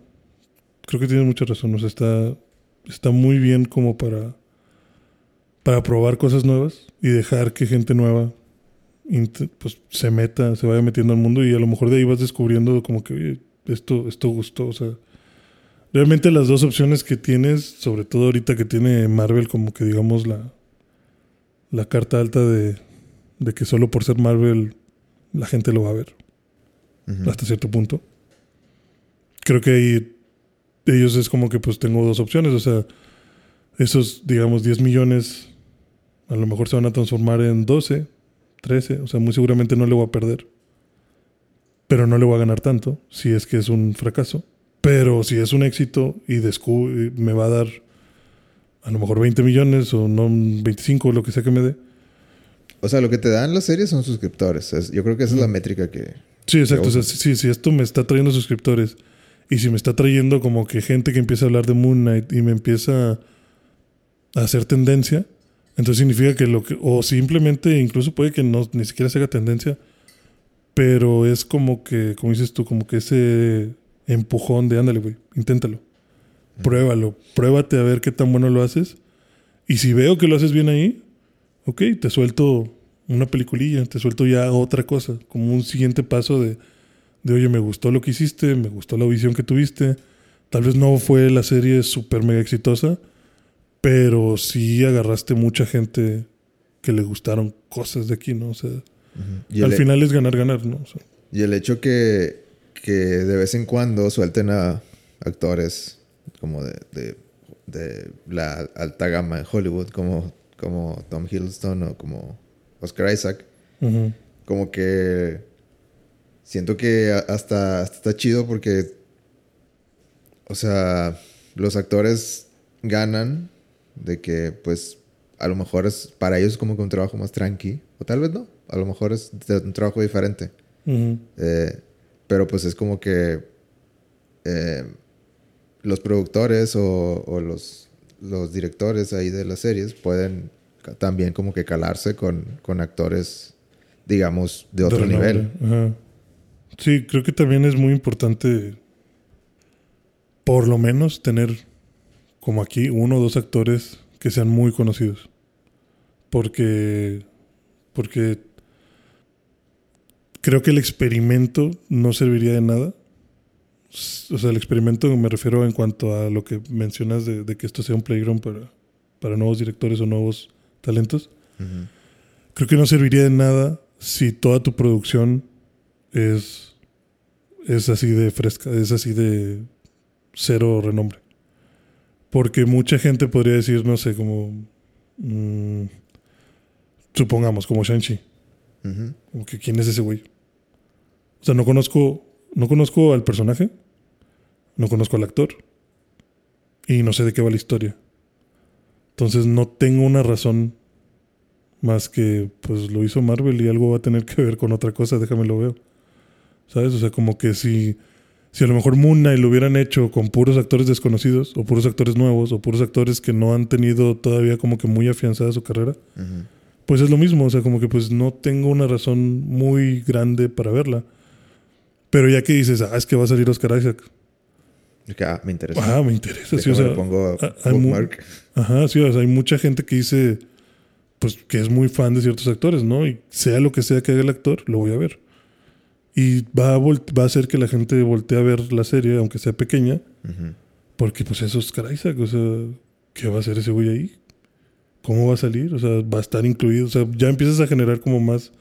Creo que tienes mucha razón. O sea, está, está muy bien como para, para probar cosas nuevas y dejar que gente nueva pues, se meta, se vaya metiendo al mundo y a lo mejor de ahí vas descubriendo como que, oye, esto, esto gustó. O sea, realmente las dos opciones que tienes, sobre todo ahorita que tiene Marvel como que digamos la, la carta alta de, de que solo por ser Marvel la gente lo va a ver hasta cierto punto. Creo que ahí ellos es como que pues tengo dos opciones, o sea, esos digamos 10 millones a lo mejor se van a transformar en 12, 13, o sea, muy seguramente no le voy a perder. Pero no le voy a ganar tanto si es que es un fracaso. Pero si es un éxito y me va a dar a lo mejor 20 millones o no 25 o lo que sea que me dé. O sea, lo que te dan las series son suscriptores. Es- yo creo que esa es la métrica que... Sí, exacto. O sea, uso. si, si esto me está trayendo suscriptores y si me está trayendo como que gente que empieza a hablar de Moon Knight y me empieza a hacer tendencia, entonces significa que lo que, o simplemente incluso puede que no ni siquiera se haga tendencia, pero es como que, como dices tú, como que ese empujón de ándale, güey, inténtalo, pruébalo, pruébate a ver qué tan bueno lo haces. Y si veo que lo haces bien ahí, ok, te suelto una peliculilla, te suelto ya otra cosa, como un siguiente paso de, de, oye, me gustó lo que hiciste, me gustó la visión que tuviste. Tal vez no fue la serie súper mega exitosa, pero sí agarraste mucha gente que le gustaron cosas de aquí, ¿no? O sea, al el, final es ganar, ganar, ¿no? O sea, y el hecho que, que de vez en cuando suelten a actores como de, de, de la alta gama de Hollywood, como, como Tom Hiddleston o como Oscar Isaac, como que siento que hasta, hasta está chido porque, o sea, los actores ganan de que, pues, a lo mejor es para ellos como que un trabajo más tranqui, o tal vez no, a lo mejor es un trabajo diferente. Eh, pero pues es como que eh, los productores o, o los, los directores ahí de las series pueden también como que calarse con, con actores, digamos, de otro nivel. Ajá. Sí, creo que también es muy importante, por lo menos, tener como aquí uno o dos actores que sean muy conocidos. Porque, porque creo que el experimento no serviría de nada. O sea, el experimento me refiero en cuanto a lo que mencionas de, de que esto sea un playground para, para nuevos directores o nuevos talentos. Creo que no serviría de nada si toda tu producción es, es así de fresca, es así de cero renombre. Porque mucha gente podría decir, no sé, como... mm, supongamos, como Shang-Chi. Ujú. Como que, ¿quién es ese güey? O sea, no conozco, no conozco al personaje, no conozco al actor y no sé de qué va la historia. Entonces no tengo una razón más que, pues lo hizo Marvel y algo va a tener que ver con otra cosa, déjame lo veo. ¿Sabes? O sea, como que si, si a lo mejor Moon Knight lo hubieran hecho con puros actores desconocidos o puros actores nuevos o puros actores que no han tenido todavía como que muy afianzada su carrera, pues es lo mismo, o sea, como que pues no tengo una razón muy grande para verla. Pero ya que dices, ah, es que va a salir Oscar Isaac. Que, ah, me interesa. Ah, me interesa. Sí, o sea, le pongo ah, hay mu- bookmark. ajá, sí, o sea, hay mucha gente que dice, pues que es muy fan de ciertos actores, ¿no? Y sea lo que sea que haga el actor, lo voy a ver. Y va a, va a hacer que la gente voltee a ver la serie, aunque sea pequeña, Ujú. porque pues es Oscar Isaac, o sea, ¿qué va a hacer ese güey ahí? ¿Cómo va a salir? O sea, va a estar incluido. O sea, ya empiezas a generar como más.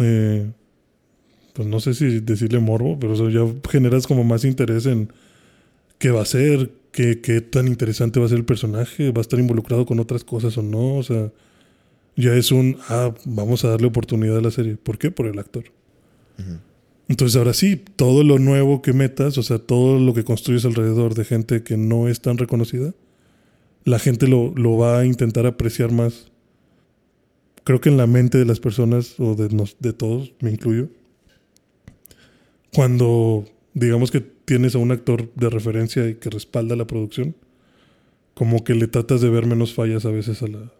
eh, pues no sé si decirle morbo, pero ya generas como más interés en qué va a ser, qué, qué tan interesante va a ser el personaje, va a estar involucrado con otras cosas o no. O sea, ya es un. Ah, vamos a darle oportunidad a la serie. ¿Por qué? Por el actor. Entonces ahora sí, todo lo nuevo que metas, o sea, todo lo que construyes alrededor de gente que no es tan reconocida, la gente lo, lo va a intentar apreciar más. Creo que en la mente de las personas, o de, nos- de todos, me incluyo, cuando digamos que tienes a un actor de referencia y que respalda la producción, como que le tratas de ver menos fallas a veces a la,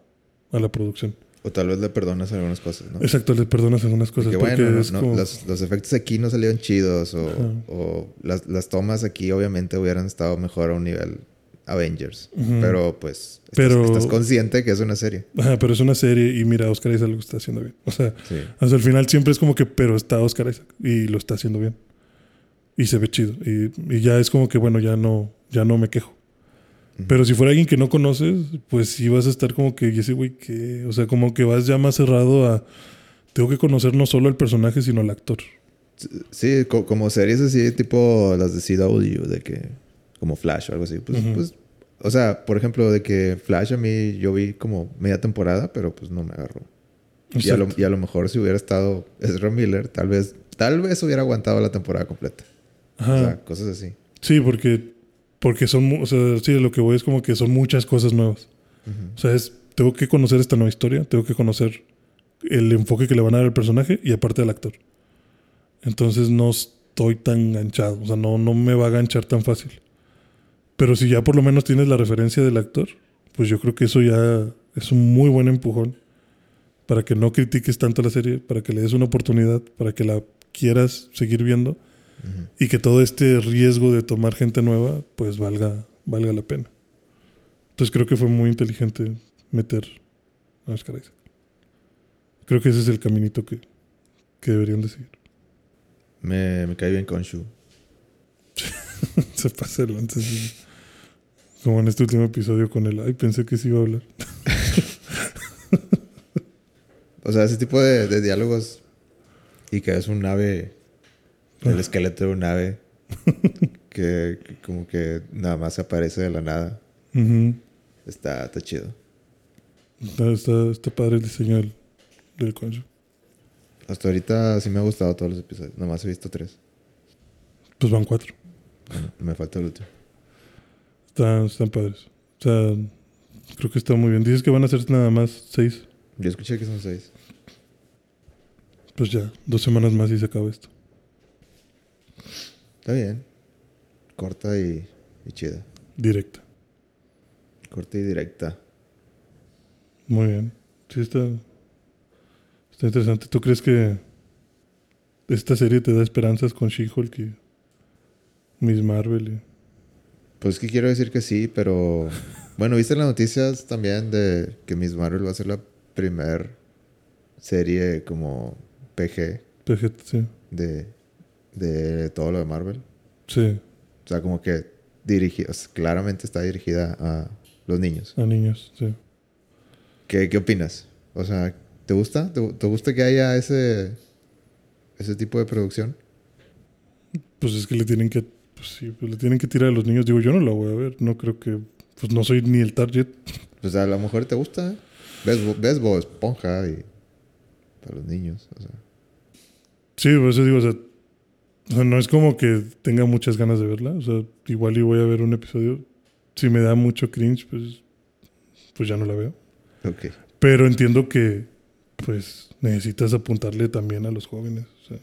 a la producción. O tal vez le perdonas algunas cosas, ¿no? Exacto, le perdonas algunas cosas. Que porque bueno, no- es no, como- los, los efectos aquí no salieron chidos o, o las, las tomas aquí obviamente hubieran estado mejor a un nivel Avengers. Pero pues estás, Pero- estás consciente que es una serie. Ajá, pero es una serie y mira, Oscar Isaac lo está haciendo bien. O sea, Sí. hasta el final siempre es como que, pero está Oscar Isaac y lo está haciendo bien. Y se ve chido. Y, y ya es como que, bueno, ya no, ya no me quejo. Pero si fuera alguien que no conoces, pues sí vas a estar como que, y ese güey que, o sea, como que vas ya más cerrado a, tengo que conocer no solo al personaje, sino al actor. Sí, co- como series así, tipo las de CW, de que, como Flash o algo así. Pues, pues, o sea, por ejemplo, de que Flash a mí yo vi como media temporada, pero pues no me agarró. Y a, lo, Exacto. y a lo mejor si hubiera estado Ezra Miller, tal vez, tal vez hubiera aguantado la temporada completa. Ajá. O sea, cosas así. Sí, porque, porque son, o sea, sí, lo que voy es como que son muchas cosas nuevas. O sea, es, tengo que conocer esta nueva historia, tengo que conocer el enfoque que le van a dar al personaje y aparte al actor. Entonces no estoy tan enganchado, o sea, no, no me va a enganchar tan fácil. Pero si ya por lo menos tienes la referencia del actor, pues yo creo que eso ya es un muy buen empujón para que no critiques tanto la serie, para que le des una oportunidad, para que la quieras seguir viendo y que todo este riesgo de tomar gente nueva pues valga, valga la pena. Entonces creo que fue muy inteligente meter a Oscar Isaac. Creo que ese es el caminito que, que deberían de seguir. Me, me cae bien con Shu. Se pasa el antes. Como en este último episodio con él. Ay, pensé que sí iba a hablar. O sea, ese tipo de, de diálogos y que es un ave, el esqueleto de un ave que, que como que nada más aparece de la nada. Ujú. Está, está chido. está, está, está padre el diseño del, del concho. Hasta ahorita sí me ha gustado todos los episodios. Nomás he visto tres. Pues van cuatro. Bueno, me falta el último. Están, están padres. O sea, creo que está muy bien. Dices que van a ser nada más seis. Yo escuché que son seis. Pues ya, dos semanas más y se acaba esto. Está bien. Corta y, y chida. Directa. Corta y directa. Muy bien. Sí, está, está interesante. ¿Tú crees que esta serie te da esperanzas con She-Hulk y Miss Marvel? y- Pues que quiero decir que sí, pero... Bueno, ¿viste las noticias también de que Miss Marvel va a ser la primer serie como PG PG, sí. de, de todo lo de Marvel? Sí, O sea, como que dirigida, claramente está dirigida a los niños. a niños, sí. ¿Qué, qué opinas? O sea, ¿te gusta? ¿Te, te gusta que haya ese, ese tipo de producción? Pues es que le tienen que, pues sí, pues le tienen que tirar a los niños. Digo, yo no la voy a ver. No creo que, pues no soy ni el target. Pues a lo mejor te gusta. Ves, Bo- ves Bob Esponja y para los niños. O sea, Sí, por eso digo, o sea, o sea, no es como que tenga muchas ganas de verla. O sea, igual y voy a ver un episodio. Si me da mucho cringe, pues, pues ya no la veo. ok. Pero entiendo que, pues, necesitas apuntarle también a los jóvenes. O sea,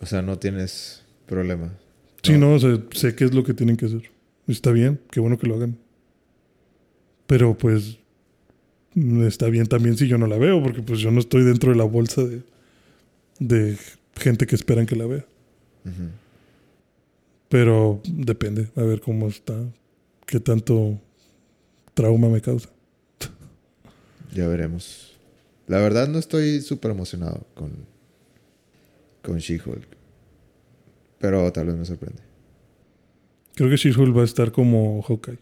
O sea, no tienes problema. Sí, no, o sea, sé qué es lo que tienen que hacer. Está bien, qué bueno que lo hagan. Pero, pues, está bien también si yo no la veo, porque pues yo no estoy dentro de la bolsa de, de gente que esperan que la vea. Pero depende, a ver cómo está, qué tanto trauma me causa. Ya veremos. La verdad no estoy súper emocionado con, con She-Hulk. Pero tal vez me sorprende. Creo que She-Hulk va a estar como Hawkeye.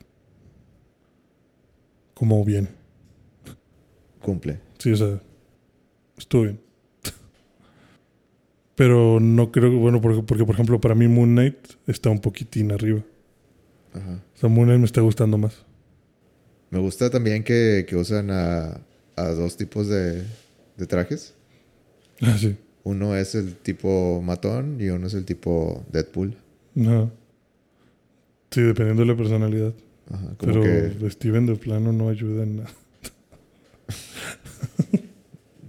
Como bien. Cumple. Sí, o sea, estuvo bien. Pero no creo que, bueno, porque, porque por ejemplo para mí Moon Knight está un poquitín arriba. Ajá. O sea, Moon Knight me está gustando más. Me gusta también que, que usan a, a dos tipos de, de trajes. Ah, sí. Uno es el tipo matón y uno es el tipo Deadpool. Ajá. Sí, dependiendo de la personalidad. Ajá, como Pero que... Steven de plano no ayuda en nada.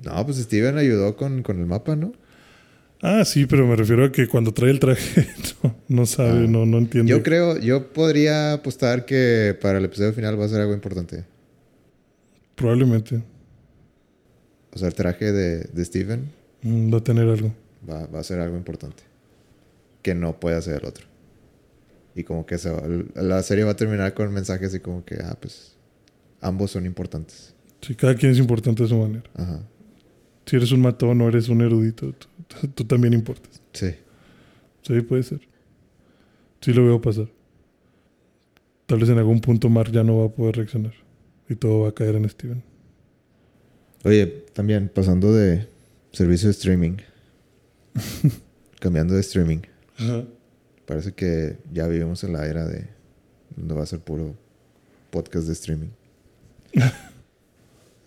No, pues Steven ayudó con, con el mapa, ¿no? Ah, sí, pero me refiero a que cuando trae el traje no, no sabe, Ah. no, no entiende. Yo creo, yo podría apostar que para el episodio final va a ser algo importante. Probablemente O sea, el traje de, de Steven va a tener algo. va, va a ser algo importante. Que no puede hacer el otro. Y como que se va- la serie va a terminar con mensajes así como que, ah, pues, ambos son importantes. Sí, cada quien es importante a su manera. Ajá. Si eres un matón o eres un erudito, tú- tú también importas. Sí. Sí, puede ser. Sí lo veo pasar. Tal vez en algún punto Mark ya no va a poder reaccionar. Y todo va a caer en Steven. Oye, también pasando de servicio de streaming. cambiando de streaming. Parece que ya vivimos en la era de donde va a ser puro podcast de streaming.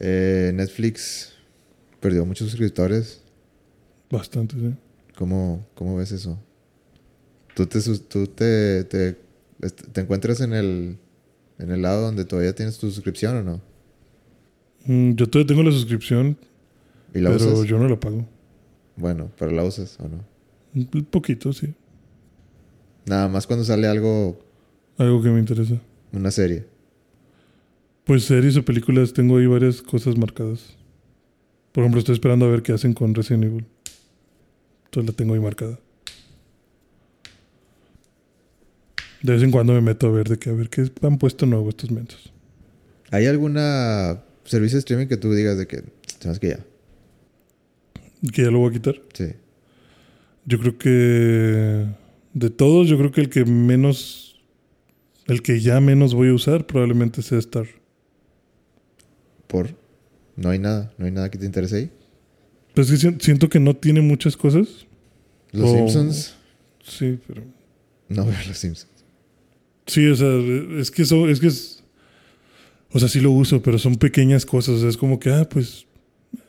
Eh, Netflix perdió muchos suscriptores. Bastante, sí. ¿Cómo, cómo ves eso? ¿Tú, te, tú te, te encuentras en el, en el lado donde todavía tienes tu suscripción o no? Mm, Yo todavía tengo la suscripción, ¿Y la pero usas? yo no la pago. Bueno, pero la usas o no. Un poquito, sí. Nada más cuando sale algo, Algo que me interesa. una serie. Pues series o películas, tengo ahí varias cosas marcadas. Por ejemplo, estoy esperando a ver qué hacen con Resident Evil. Entonces la tengo ahí marcada. De vez en cuando me meto a ver de qué, a ver qué han puesto nuevo estos mentos. ¿Hay alguna servicio de streaming que tú digas de que, sabes que ya? Que ya lo voy a quitar. Sí. Yo creo que de todos, yo creo que el que menos, el que ya menos voy a usar probablemente sea Star. ¿Por? No hay nada, no hay nada que te interese ahí. Pues sí, si- siento que no tiene muchas cosas. Los. Simpsons, Sí, pero no veo los Simpsons. Sí, o sea, es que eso, es que es. O sea, sí lo uso, pero son pequeñas cosas. O sea, es como que, ah, pues,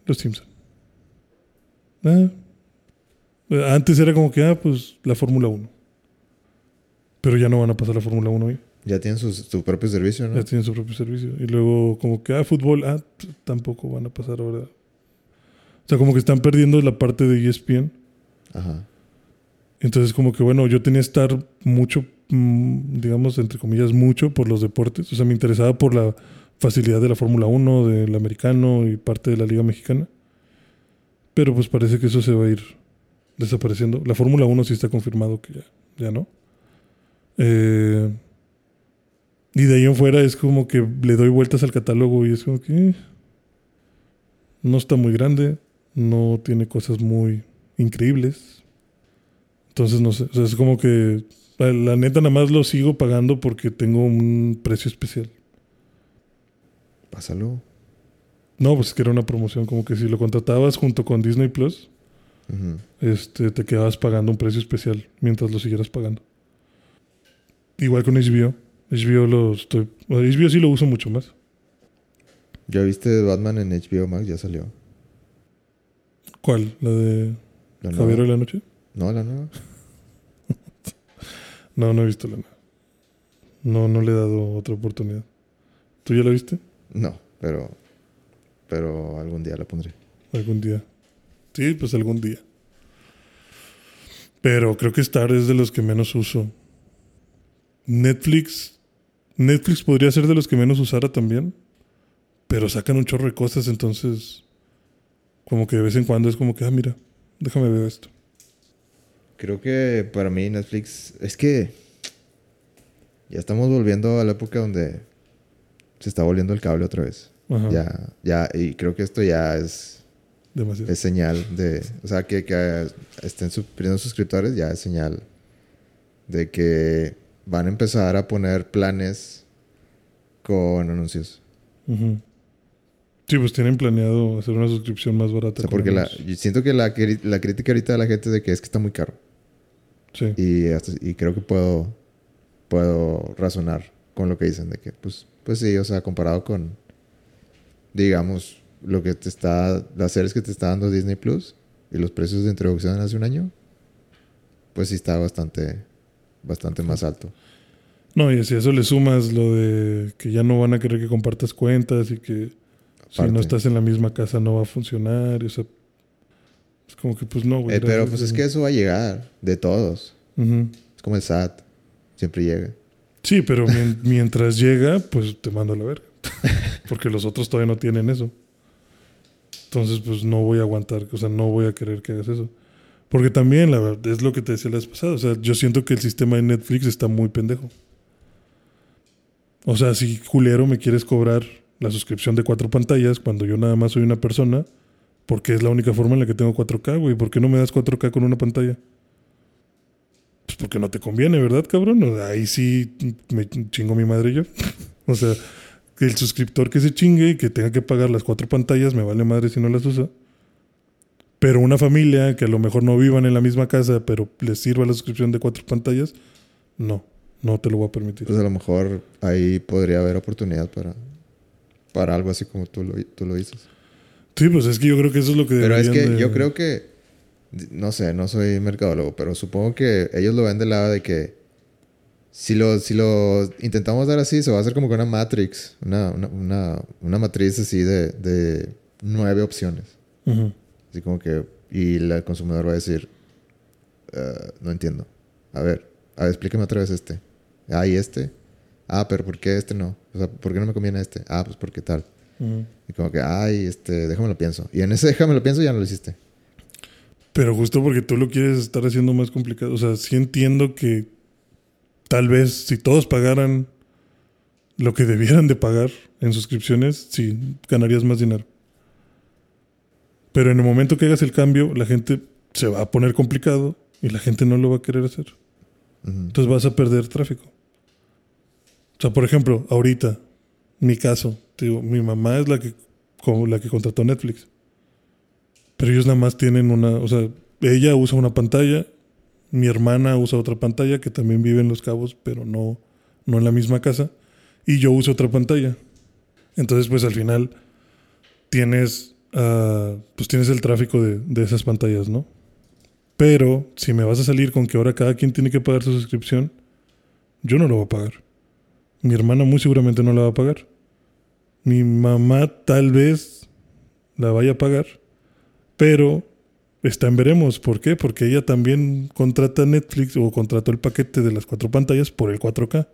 los Simpson. Ah. Antes era como que, ah, pues, la Fórmula 1. Pero ya no van a pasar la Fórmula 1 hoy. Ya tienen su, su propio servicio, ¿no? Ya tienen su propio servicio. Y luego, como que, ah, fútbol, ah, tampoco van a pasar ahora. O sea, como que están perdiendo la parte de ESPN. Ajá. Entonces, como que bueno, yo tenía que estar mucho, mm, digamos, entre comillas, mucho por los deportes. O sea, me interesaba por la facilidad de la Fórmula 1, del americano y parte de la Liga Mexicana. Pero pues parece que eso se va a ir desapareciendo. La Fórmula 1 sí está confirmado que ya, ya no. Eh, y de ahí en fuera es como que le doy vueltas al catálogo y es como que eh, no está muy grande, no tiene cosas muy increíbles. Entonces, no sé. O sea, es como que la, la neta nada más lo sigo pagando porque tengo un precio especial. Pásalo. No, pues es que era una promoción. Como que si lo contratabas junto con Disney Plus, este, te quedabas pagando un precio especial mientras lo siguieras pagando. Igual con HBO. HBO lo estoy. bueno, HBO sí lo uso mucho más. ¿Ya viste Batman en HBO Max? Ya salió. ¿Cuál? ¿La de La Javier de la Noche? No, la nueva. No, no he visto la nueva. No, no le he dado otra oportunidad. ¿Tú ya la viste? No, pero. Pero algún día la pondré. Algún día. Sí, pues algún día. Pero creo que Star es de los que menos uso. Netflix. Netflix podría ser de los que menos usara también. Pero sacan un chorro de cosas, entonces. Como que de vez en cuando es como que, ah, mira, déjame ver esto. Creo que para mí Netflix. Es que. Ya estamos volviendo a la época donde. Se está volviendo el cable otra vez. Ajá. Ya, ya. Y creo que esto ya es. Demasiado. Es señal de. O sea, que, que estén perdiendo suscriptores ya es señal de que van a empezar a poner planes con anuncios. Sí, pues tienen planeado hacer una suscripción más barata. O sea, porque la, anuncios. yo siento que la, la crítica ahorita de la gente es de que es que está muy caro. Sí. Y, hasta- y creo que puedo, puedo razonar con lo que dicen de que, pues, pues sí, o sea, comparado con, digamos, lo que te está, las series que te está dando Disney Plus, y los precios de introducción hace un año, pues sí está bastante, bastante más alto. No, y si a eso le sumas lo de que ya no van a querer que compartas cuentas y que si no estás en la misma casa no va a funcionar. O sea, es como que pues no, güey. Eh, pero pues es que eso va a llegar de todos. Es como el SAT. Siempre llega. Sí, pero mientras llega, pues te mando a la verga. Porque los otros todavía no tienen eso. Entonces, pues no voy a aguantar, o sea, no voy a querer que hagas eso. Porque también, la verdad, es lo que te decía la vez pasada. O sea, yo siento que el sistema de Netflix está muy pendejo. O sea, si culero me quieres cobrar la suscripción de cuatro pantallas cuando yo nada más soy una persona, porque es la única forma en la que tengo 4K, güey. ¿Por qué no me das 4K con una pantalla? Pues porque no te conviene, ¿verdad, cabrón? Ahí sí me chingo mi madre yo. o sea, el suscriptor que se chingue y que tenga que pagar las cuatro pantallas, me vale madre si no las usa. Pero una familia que a lo mejor no vivan en la misma casa, pero les sirva la suscripción de cuatro pantallas, no, no te lo voy a permitir. Pues a lo mejor ahí podría haber oportunidad para, para algo así como tú lo, tú lo dices. Sí, pues es que yo creo que eso es lo que Pero es que yo creo que, no sé, no soy mercadólogo, pero supongo que ellos lo ven del lado de que si lo, si lo intentamos dar así, se va a hacer como que una matrix, una, una, una, matriz así de, de nueve opciones. Así como que, y el consumidor va a decir, uh, no entiendo. A ver, a ver, explíqueme otra vez este. Ah, ¿y este? Ah, pero ¿por qué este no? O sea, ¿por qué no me conviene este? Ah, pues porque tal. Y como que, ay, este, déjame lo pienso. Y en ese déjame lo pienso ya no lo hiciste. Pero justo porque tú lo quieres estar haciendo más complicado. O sea, sí entiendo que tal vez si todos pagaran lo que debieran de pagar en suscripciones, sí, ganarías más dinero. Pero en el momento que hagas el cambio, la gente se va a poner complicado y la gente no lo va a querer hacer. Entonces vas a perder tráfico. O sea, por ejemplo, ahorita, mi caso, digo, mi mamá es la que, la que contrató Netflix. Pero ellos nada más tienen una, o sea, ella usa una pantalla mi hermana usa otra pantalla que también vive en Los Cabos, pero no, no en la misma casa. Y yo uso otra pantalla. Entonces, pues al final tienes, uh, pues tienes el tráfico de, de, esas pantallas, ¿no? Pero si me vas a salir con que ahora cada quien tiene que pagar su suscripción, yo no lo voy a pagar. Mi hermana muy seguramente no la va a pagar. Mi mamá tal vez la vaya a pagar, pero Está en veremos. ¿Por qué? Porque ella también contrata Netflix o contrató el paquete de las cuatro pantallas por el 4K.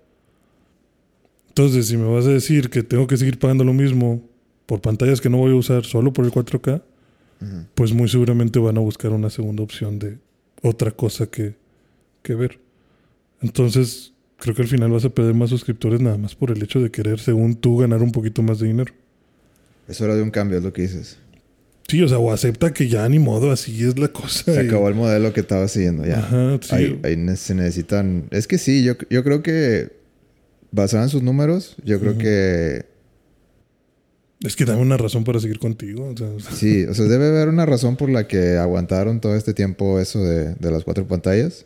Entonces, si me vas a decir que tengo que seguir pagando lo mismo por pantallas que no voy a usar solo por el 4K, pues muy seguramente van a buscar una segunda opción de otra cosa que, que ver. Entonces, creo que al final vas a perder más suscriptores nada más por el hecho de querer, según tú, ganar un poquito más de dinero. Es hora de un cambio, es lo que dices. Sí, o sea, o acepta que ya ni modo, así es la cosa. Se acabó el modelo que estaba siguiendo ya. Ajá, sí. Ahí, se necesitan. Es que sí, yo, yo creo que basado en sus números, yo creo que. Es que dame una razón para seguir contigo. Sí, o sea, debe haber una razón por la que aguantaron todo este tiempo eso de, de las cuatro pantallas.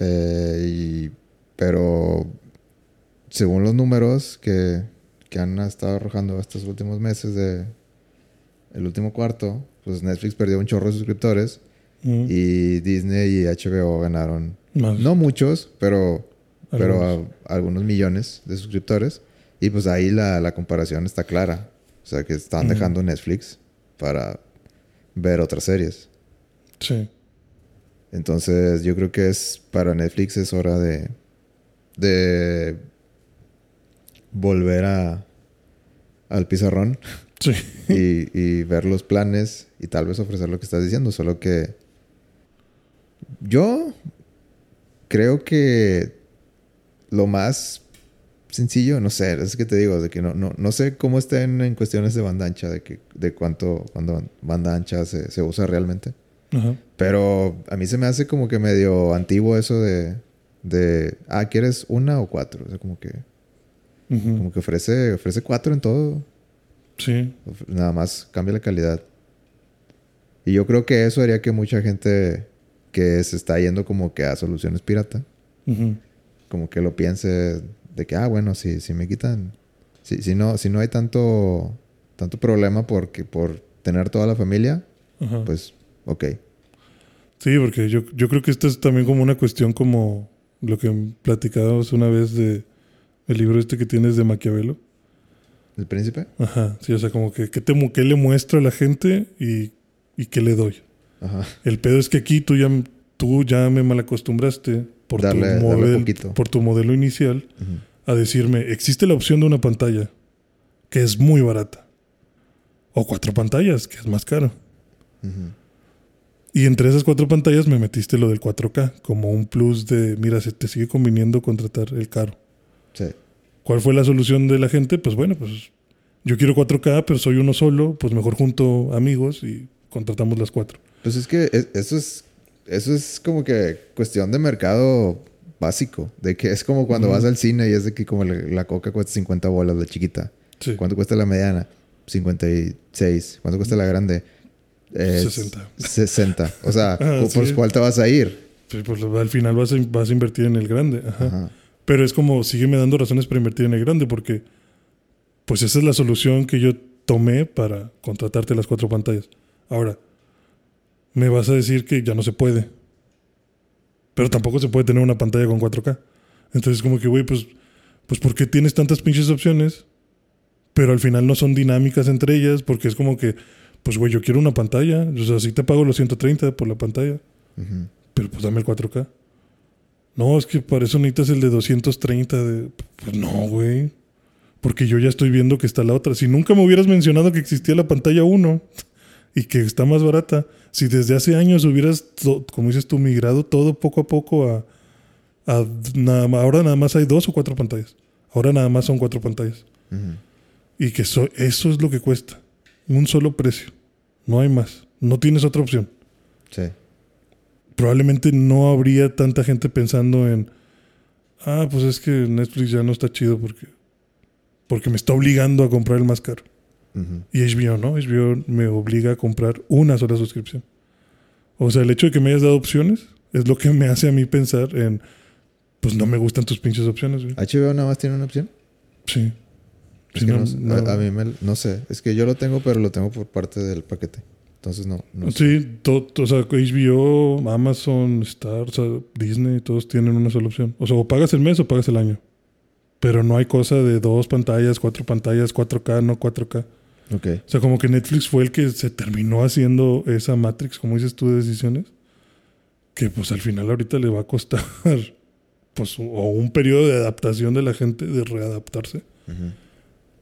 Eh, y, pero según los números que, que han estado arrojando estos últimos meses de, el último cuarto, pues Netflix perdió un chorro de suscriptores y Disney y HBO ganaron, no muchos, pero, pero algunos millones de suscriptores. Y pues ahí la, la comparación está clara. O sea, que están dejando Netflix para ver otras series. Sí. Entonces, yo creo que es para Netflix es hora de de volver a al pizarrón y, ver los planes y tal vez ofrecer lo que estás diciendo. Solo que yo creo que lo más sencillo, no sé, es que te digo, de que no, no, no sé cómo estén en cuestiones de banda ancha, de que, de cuánto, cuando banda ancha se, se usa realmente. Pero a mí se me hace como que medio antiguo eso de, de ah, ¿quieres una o cuatro? O sea, como que, como que ofrece, ofrece cuatro en todo. Sí. Nada más cambia la calidad. Y yo creo que eso haría que mucha gente que se está yendo como que a soluciones pirata, como que lo piense de que, ah, bueno, si, si me quitan, si, si, no, si no hay tanto, tanto problema porque, por tener toda la familia, pues, ok. Sí, porque yo, yo creo que esto es también como una cuestión como lo que platicábamos una vez de el libro este que tienes de Maquiavelo. ¿El príncipe? Ajá, sí, o sea, como que ¿qué, te, qué le muestro a la gente y, y qué le doy? Ajá. El pedo es que aquí tú ya, tú ya me malacostumbraste por, Darle- tu, model- por tu modelo inicial a decirme, existe la opción de una pantalla que es muy barata. O cuatro pantallas, que es más caro. Y entre esas cuatro pantallas me metiste lo del 4K como un plus de, mira, se te sigue conviniendo contratar el caro. Sí. ¿Cuál fue la solución de la gente? Pues bueno, pues yo quiero 4K, pero soy uno solo, pues mejor junto amigos y contratamos las cuatro. Pues es que es- eso es, eso es como que cuestión de mercado básico. De que es como cuando Ujú. vas al cine y es de que como la, la coca cuesta 50 bolas, la chiquita. Sí. ¿Cuánto cuesta la mediana? 56. ¿Cuánto cuesta la grande? Eh, 60. 60. O sea, Ah, ¿por sí. cuál te vas a ir? Sí, pues al final vas a, vas a invertir en el grande. Ajá. Ajá. Pero es como, sígueme dando razones para invertir en el grande, porque pues esa es la solución que yo tomé para contratarte las cuatro pantallas. Ahora, me vas a decir que ya no se puede. Pero tampoco se puede tener una pantalla con 4K. Entonces, como que, güey, pues, pues, ¿por qué tienes tantas pinches opciones? Pero al final no son dinámicas entre ellas, porque es como que, pues, güey, yo quiero una pantalla. O sea, sí te pago los 130 por la pantalla. Pero pues dame el 4K. No, es que para eso necesitas el de 230. De... Pues no, güey. Porque yo ya estoy viendo que está la otra. Si nunca me hubieras mencionado que existía la pantalla 1 y que está más barata, si desde hace años hubieras, como dices tú, migrado todo poco a poco a... a nada más- ahora nada más hay dos o cuatro pantallas. Ahora nada más son cuatro pantallas. Y que eso, eso es lo que cuesta. Un solo precio. No hay más. No tienes otra opción Sí. Probablemente no habría tanta gente pensando en, ah, pues es que Netflix ya no está chido porque, porque me está obligando a comprar el más caro. Y HBO no, HBO me obliga a comprar una sola suscripción. O sea, el hecho de que me hayas dado opciones es lo que me hace a mí pensar en, pues no me gustan tus pinches opciones, güey. HBO nada más tiene una opción. Sí. Es Sí, que no- a mí me, no sé. Es que yo lo tengo, pero lo tengo por parte del paquete. Entonces no. no sé. Sí, to- o sea, HBO, Amazon, Star, o sea, Disney, todos tienen una sola opción. O sea, o pagas el mes o pagas el año. Pero no hay cosa de dos pantallas, cuatro pantallas, 4K, no 4K. Ok. O sea, como que Netflix fue el que se terminó haciendo esa Matrix, como dices tú, de decisiones. Que pues al final ahorita le va a costar, pues, o un periodo de adaptación de la gente, de readaptarse.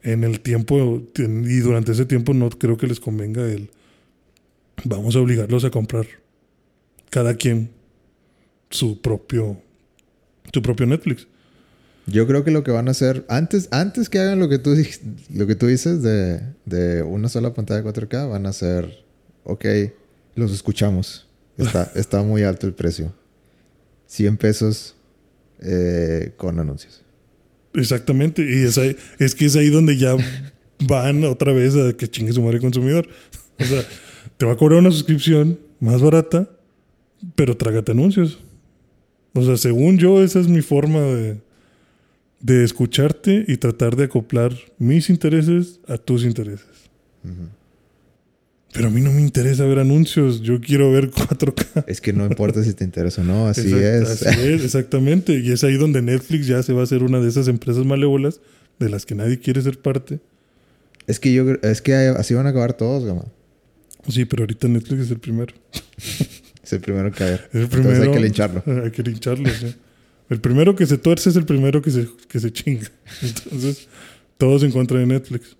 En el tiempo, y durante ese tiempo no creo que les convenga el... Vamos a obligarlos a comprar cada quien su propio, su propio Netflix. Yo creo que lo que van a hacer, antes, antes que hagan lo que tú, lo que tú dices de, de una sola pantalla 4K, van a hacer, ok, los escuchamos. Está, está muy alto el precio. 100 pesos eh, con anuncios. Exactamente. Y es, ahí- es que es ahí donde ya van otra vez a que chingue su madre el consumidor. O sea, te va a cobrar una suscripción más barata, pero trágate anuncios. O sea, según yo, esa es mi forma de, de escucharte y tratar de acoplar mis intereses a tus intereses. Pero a mí no me interesa ver anuncios, yo quiero ver 4K. Es que no importa si te interesa o no, así Exact- es. Así es, exactamente. Y es ahí donde Netflix ya se va a hacer una de esas empresas malévolas de las que nadie quiere ser parte. Es que yo es que así van a acabar todos, gama. Sí, pero ahorita Netflix es el primero. Es el primero en caer. Es el Entonces primero. hay que lincharlo. Hay que lincharlo, sí. El primero que se tuerce es el primero que se, que se chinga. Entonces, todos en contra de Netflix.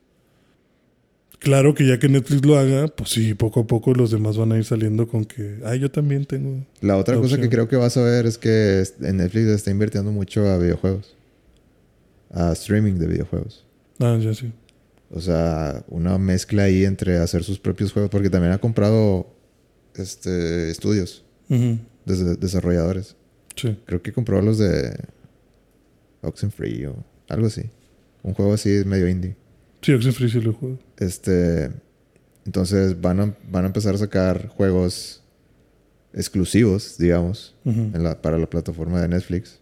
Claro que ya que Netflix lo haga, pues sí, poco a poco los demás van a ir saliendo con que, ay, yo también tengo. La otra La cosa que creo que vas a ver es que en Netflix está invirtiendo mucho a videojuegos. A streaming de videojuegos. Ah, ya sí. O sea, una mezcla ahí entre hacer sus propios juegos. Porque también ha comprado este, estudios, desarrolladores. Sí. Creo que compró los de Oxenfree o algo así. Un juego así medio indie. Sí, Oxenfree sí lo juego. Este, entonces van a, van a empezar a sacar juegos exclusivos, digamos, en la- para la plataforma de Netflix.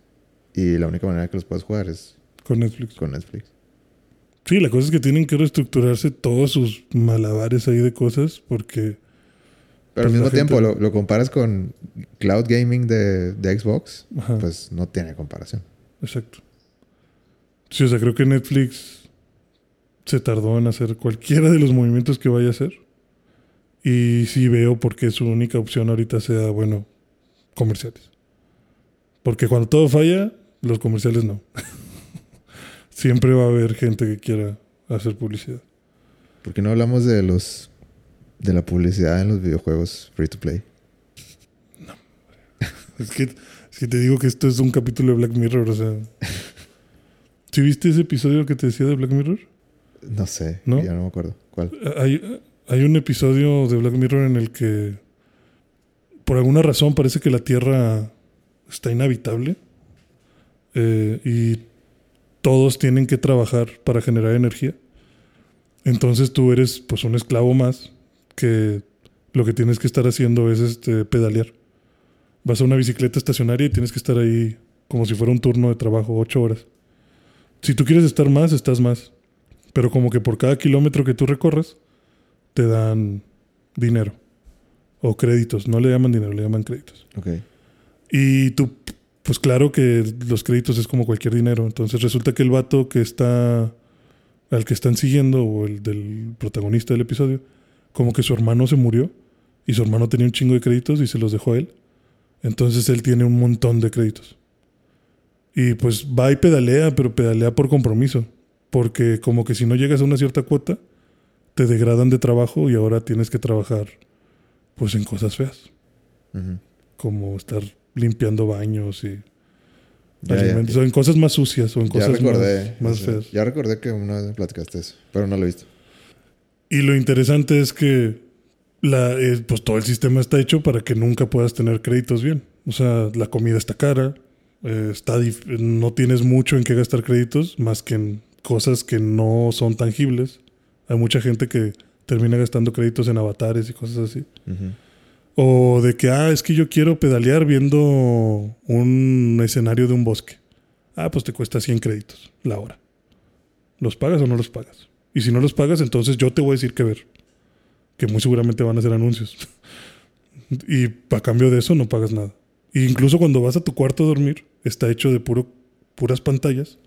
Y la única manera que los puedes jugar es Con Netflix. con Netflix. Sí, la cosa es que tienen que reestructurarse todos sus malabares ahí de cosas porque Pero al Pues mismo gente- tiempo, lo, lo comparas con cloud gaming de, de Xbox, Ajá. pues no tiene comparación. Exacto. Sí, o sea, creo que Netflix se tardó en hacer cualquiera de los movimientos que vaya a hacer. Y sí veo por qué su única opción ahorita sea, bueno, comerciales. Porque cuando todo falla, los comerciales no. Siempre va a haber gente que quiera hacer publicidad. ¿Por qué no hablamos de los de la publicidad en los videojuegos free to play? Es que, es que te digo que esto es un capítulo de Black Mirror, o sea... ¿Sí viste ese episodio que te decía de Black Mirror? No sé, ¿No? ya no me acuerdo. ¿Cuál? Hay, hay un episodio de Black Mirror en el que, por alguna razón, parece que la Tierra está inhabitable eh, y todos tienen que trabajar para generar energía. Entonces tú eres pues un esclavo más que lo que tienes que estar haciendo es este, pedalear. Vas a una bicicleta estacionaria y tienes que estar ahí como si fuera un turno de trabajo, ocho horas. Si tú quieres estar más, estás más. Pero como que por cada kilómetro que tú recorres, te dan dinero. O créditos. No le llaman dinero, le llaman créditos. Ok. Y tú, pues claro que los créditos es como cualquier dinero. Entonces resulta que el vato que está, al que están siguiendo, o el del protagonista del episodio, como que su hermano se murió y su hermano tenía un chingo de créditos y se los dejó a él. Entonces él tiene un montón de créditos. Y pues va y pedalea, pero pedalea por compromiso. Porque como que si no llegas a una cierta cuota, te degradan de trabajo y ahora tienes que trabajar pues en cosas feas como estar limpiando baños y Ya, ya. alimentos, o en cosas más sucias o en cosas recordé. más, más feas. Ya recordé que una vez platicaste eso, pero no lo he visto. Y lo interesante es que la, eh, pues todo el sistema está hecho para que nunca puedas tener créditos bien. O sea, la comida está cara, eh, está dif- no tienes mucho en qué gastar créditos más que en cosas que no son tangibles. Hay mucha gente que termina gastando créditos en avatares y cosas así. Ujú. O de que, ah, es que yo quiero pedalear viendo un escenario de un bosque. Ah, pues te cuesta 100 créditos la hora. ¿Los pagas o no los pagas? Y si no los pagas, entonces yo te voy a decir qué ver. Que muy seguramente van a ser anuncios. y a cambio de eso no pagas nada. E incluso cuando vas a tu cuarto a dormir, está hecho de puro, puras pantallas.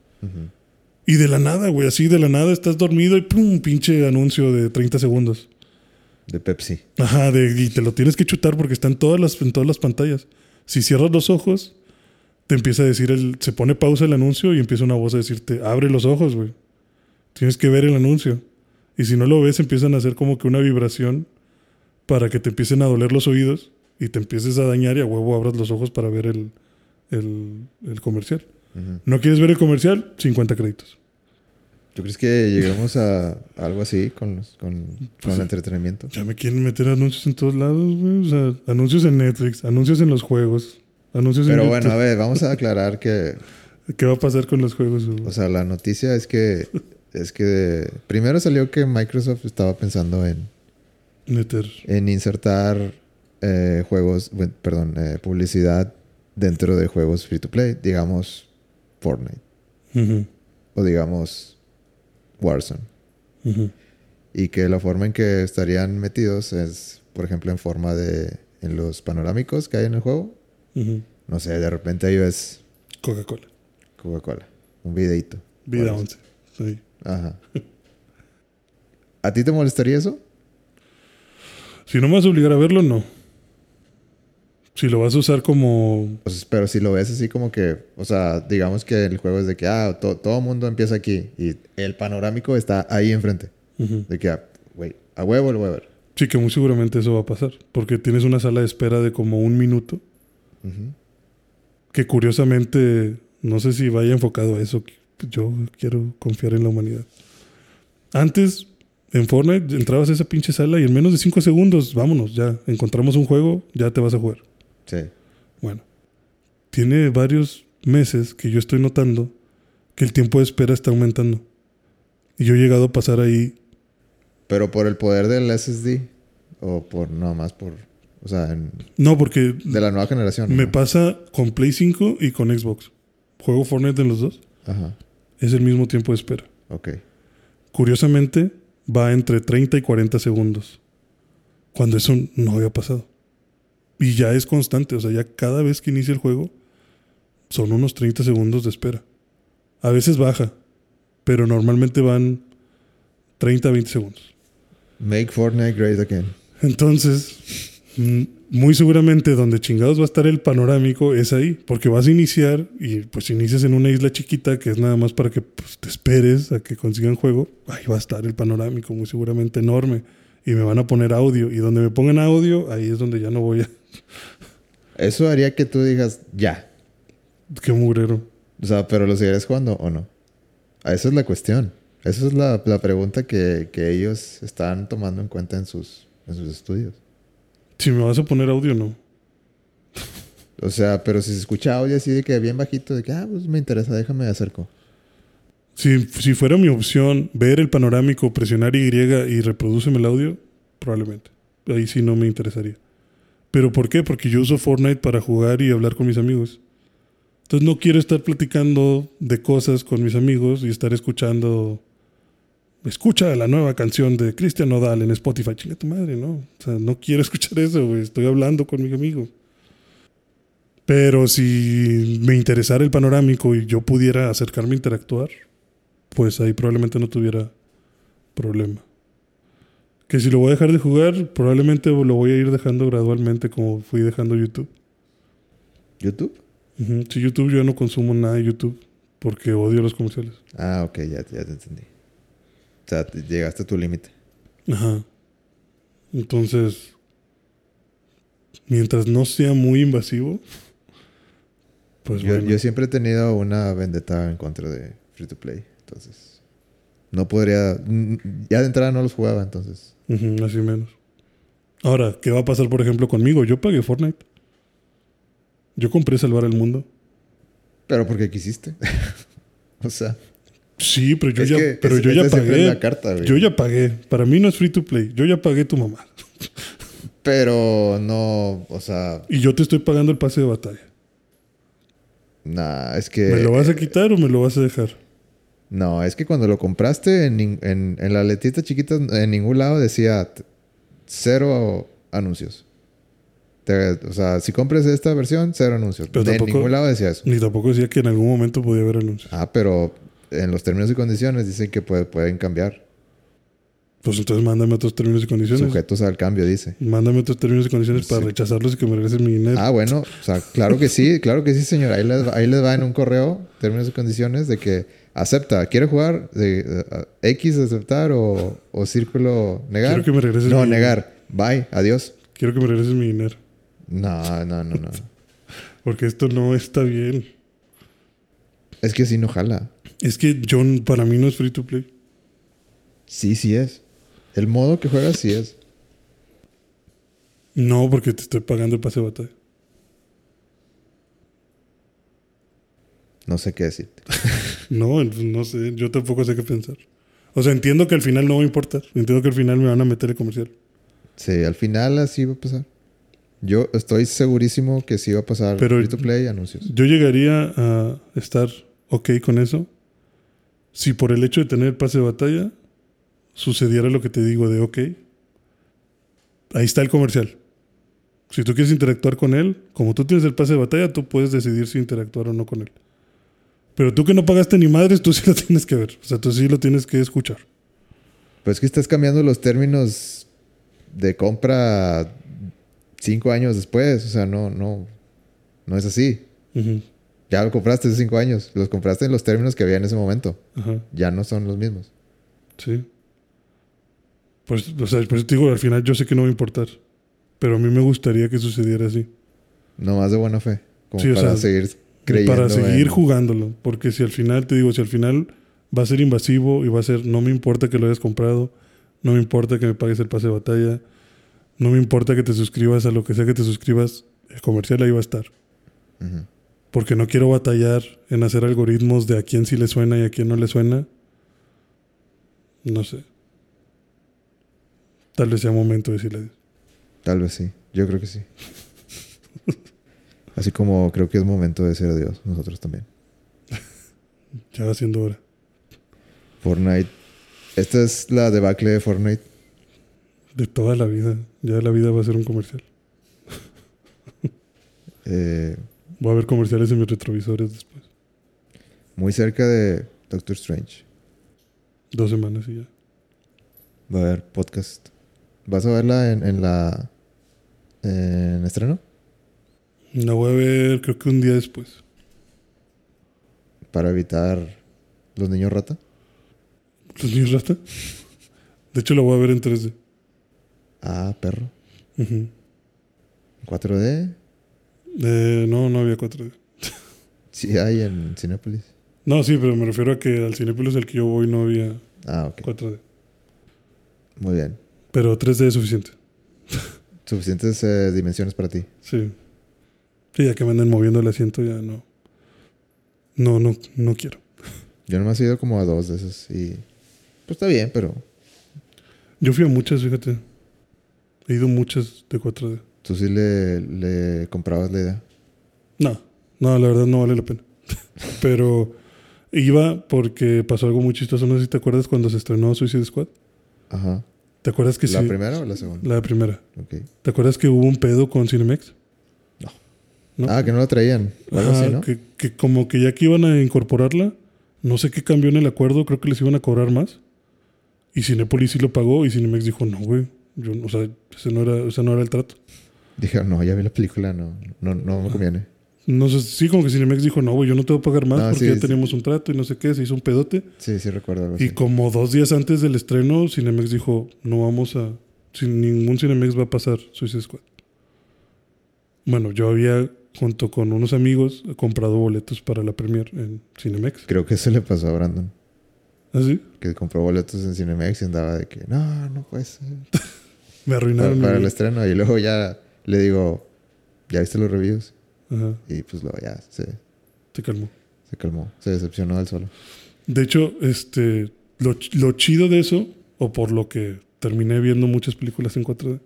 Y de la nada, güey, así de la nada estás dormido y pum, pinche anuncio de 30 segundos. De Pepsi. Ajá, de, y te lo tienes que chutar porque está en todas las, en todas las pantallas. Si cierras los ojos, te empieza a decir, el, se pone pausa el anuncio y empieza una voz a decirte, abre los ojos, güey. Tienes que ver el anuncio. Y si no lo ves, empiezan a hacer como que una vibración para que te empiecen a doler los oídos y te empieces a dañar y a huevo abras los ojos para ver el, el, el comercial. ¿No quieres ver el comercial? 50 créditos. ¿Tú crees que lleguemos a algo así con, los- con, Pues con el entretenimiento? Ya me quieren meter anuncios en todos lados, güey. O sea, anuncios en Netflix, anuncios en los juegos, anuncios en Pero YouTube. bueno, a ver, vamos a aclarar que, ¿Qué va a pasar con los juegos? güey? o sea, la noticia es que, es que primero salió que Microsoft estaba pensando en, Meter. en insertar eh, juegos, perdón, eh, publicidad dentro de juegos free to play, digamos Fortnite o digamos Warzone. Y que la forma en que estarían metidos es, por ejemplo, en forma de, en los panorámicos que hay en el juego. No sé, de repente ahí ves Coca-Cola. Coca-Cola, un videito. Vida Bueno, 11. Sí. Ajá. ¿A ti te molestaría eso? Si no me vas a obligar a verlo, no. Si lo vas a usar como. Pues, pero si lo ves así como que, o sea, digamos que el juego es de que, ah, to- todo el mundo empieza aquí y el panorámico está ahí enfrente. Ujú. De que, ah, güey, a huevo lo voy a ver. Sí, que muy seguramente eso va a pasar. Porque tienes una sala de espera de como un minuto. Que curiosamente, no sé si vaya enfocado a eso. Yo quiero confiar en la humanidad. Antes, en Fortnite, entrabas a esa pinche sala y en menos de 5 segundos, vámonos, ya encontramos un juego, ya te vas a jugar. Sí. Bueno, tiene varios meses que yo estoy notando que el tiempo de espera está aumentando. Y yo he llegado a pasar ahí. Pero por el poder del SSD o por, no más por, o sea, en- No, porque de la nueva generación. me ¿no? pasa con Play 5 y con Xbox. Juego Fortnite en los dos. Ajá, Es el mismo tiempo de espera. ok. Curiosamente, va entre 30 y 40 segundos. cuando eso no había pasado. Y ya es constante, o sea, ya cada vez que inicia el juego son unos 30 segundos de espera. A veces baja, pero normalmente van 30 a 20 segundos. Make Fortnite great again. Entonces, mm, muy seguramente donde chingados va a estar el panorámico es ahí, porque vas a iniciar y pues inicias en una isla chiquita que es nada más para que pues, te esperes a que consigan juego, ahí va a estar el panorámico muy seguramente enorme y me van a poner audio y donde me pongan audio, ahí es donde ya no voy a... Eso haría que tú digas, ya. Qué mugrero. O sea, pero lo seguirías jugando o no. Esa es la cuestión. Esa es la, la pregunta que, que ellos están tomando en cuenta en sus, en sus estudios. Si me vas a poner audio, no. O sea, pero si se escucha audio así de que bien bajito, de que, ah, pues me interesa, déjame acerco. Si, si fuera mi opción ver el panorámico, presionar Y y reproduceme el audio, probablemente. Ahí sí no me interesaría. ¿Pero por qué? Porque yo uso Fortnite para jugar y hablar con mis amigos. Entonces no quiero estar platicando de cosas con mis amigos y estar escuchando. Escucha la nueva canción de Cristian Nodal en Spotify. Chinga tu madre, ¿no? O sea, no quiero escuchar eso, güey. Estoy hablando con mi amigo. Pero si me interesara el panorámico y yo pudiera acercarme a interactuar, pues ahí probablemente no tuviera problema. Que si lo voy a dejar de jugar, probablemente lo voy a ir dejando gradualmente como fui dejando YouTube. ¿YouTube? Ujú. Si YouTube yo no consumo nada de YouTube porque odio los comerciales. Ah, ok, ya, ya te entendí. O sea, te- llegaste a tu límite. Ajá. Entonces, mientras no sea muy invasivo, pues yo, bueno. yo siempre he tenido una vendetta en contra de Free to Play. Entonces, no podría. Ya de entrada no los jugaba, entonces. Así menos. Ahora, ¿qué va a pasar, por ejemplo, conmigo? Yo pagué Fortnite. Yo compré Salvar el Mundo. Pero porque quisiste. o sea, Sí, pero yo ya, que pero es- yo ya pagué. la carta, yo ya pagué. Para mí no es free to play. Yo ya pagué tu mamá. pero no. O sea, Y yo te estoy pagando el pase de batalla. nah, es que. ¿Me lo vas a quitar o me lo vas a dejar? No, es que cuando lo compraste en, en, en la letrita chiquita, en ningún lado decía cero anuncios. Te- o sea, si compras esta versión, cero anuncios. Pero de tampoco- ningún lado decía eso. Ni tampoco decía que en algún momento podía haber anuncios. Ah, pero en los términos y condiciones dicen que puede- pueden cambiar. Pues entonces mándame otros términos y condiciones. Sujetos al cambio, dice. Mándame otros términos y condiciones para rechazarlos y que me regresen mi dinero. Ah, bueno, o sea, claro que sí, claro que sí, señor. Ahí les, va- ahí les va en un correo, términos y condiciones, de que acepta, ¿quiere jugar? De, eh, X aceptar o, o círculo negar. Quiero que me regreses No, mi- negar. Bye, adiós. Quiero que me regreses mi dinero. No, no, no, no. Porque esto no está bien. Es que así no jala. Es que yo, para mí no es free to play. Sí, sí es. El modo que juegas sí es. No, porque te estoy pagando el pase de batalla. No sé qué decirte. No, no sé, yo tampoco sé qué pensar. O sea, entiendo que al final no va a importar. Entiendo que al final me van a meter el comercial. Sí, al final así va a pasar. Yo estoy segurísimo que sí va a pasar Pero- free to play anuncios. Yo llegaría a estar ok con eso si por el hecho de tener el pase de batalla sucediera lo que te digo de ok. Ahí está el comercial. Si tú quieres interactuar con él, como tú tienes el pase de batalla, tú puedes decidir si interactuar o no con él. Pero tú que no pagaste ni madres, tú sí lo tienes que ver. O sea, tú sí lo tienes que escuchar. Pues que estás cambiando los términos de compra cinco años después. O sea, no, no, no es así. Ya lo compraste hace cinco años. Los compraste en los términos que había en ese momento. Ya no son los mismos. Sí. Pues, o sea, por eso te digo, al final yo sé que no va a importar. Pero a mí me gustaría que sucediera así. No más de buena fe. Como Sí, o para sea, seguir creyendo. para seguir en- jugándolo. Porque si al final, te digo, si al final va a ser invasivo y va a ser, no me importa que lo hayas comprado, no me importa que me pagues el pase de batalla, no me importa que te suscribas a lo que sea que te suscribas, el comercial ahí va a estar. Ujú. Porque no quiero batallar en hacer algoritmos de a quién sí le suena y a quién no le suena. No sé. Tal vez sea momento de decirle adiós. Tal vez sí. Yo creo que sí. Así como creo que es momento de decir adiós. Nosotros también. Ya va siendo hora. Fortnite. Esta es la debacle de Fortnite. De toda la vida. Ya la vida va a ser un comercial. Eh, Voy a ver comerciales en mis retrovisores después. muy cerca de Doctor Strange. Dos semanas y ya. Va a haber podcast. ¿Vas a verla en, en la. en estreno? La voy a ver creo que un día después. Para evitar los niños rata. ¿Los niños rata? De hecho, la voy a ver en 3D. Ah, perro. Ujú. 4D. Eh, no, no había 4D. Sí hay en Cinépolis. No, sí, pero me refiero a que al Cinepolis al que yo voy no había Ah, ok. 4D. Muy bien. Pero 3D es suficiente. Suficientes eh, dimensiones para ti. Sí. Sí, ya que me anden moviendo el asiento ya no. No, no, no quiero. Yo nomás he ido como a dos de esos y. Pues está bien, pero Yo fui a muchas, fíjate. He ido muchas de 4D. tú sí le, le comprabas la idea. No, no, la verdad no vale la pena. Pero iba porque pasó algo muy chistoso. No sé si te acuerdas cuando se estrenó Suicide Squad. Ajá. ¿Te acuerdas que ¿La sí? primera o la segunda? La primera. ¿Te acuerdas que hubo un pedo con Cinemex? No. ¿No? Ah, que no la traían. Algo Ajá, así, ¿no? que, que como que ya que iban a incorporarla, no sé qué cambió en el acuerdo, creo que les iban a cobrar más. Y Cinepolis sí lo pagó y Cinemex dijo, no, güey. Yo, o sea, ese no, era, ese no era el trato. Dijeron, no, ya vi la película, no, no, no me conviene. No sé, sí, como que Cinemex dijo, no, güey, yo no te voy a pagar más Ah, porque sí, ya sí. teníamos un trato y no sé qué, se hizo un pedote. Sí, sí recuerdo algo Y así. como dos días antes del estreno, Cinemex dijo, no vamos a... Sin ningún Cinemex va a pasar Suicide Squad. Bueno, yo había, junto con unos amigos, comprado boletos para la premier en Cinemex. Creo que eso le pasó a Brandon. ¿Así? Que compró boletos en Cinemex y andaba de que, no, no puede ser. Me Para, arruinaron. mi para el estreno. Y luego ya le digo, ¿ya viste los reviews? Ajá, Y pues luego ya se, te calmó. se calmó. Se decepcionó del solo. De hecho, este, lo, lo chido de eso, o por lo que terminé viendo muchas películas en 4D,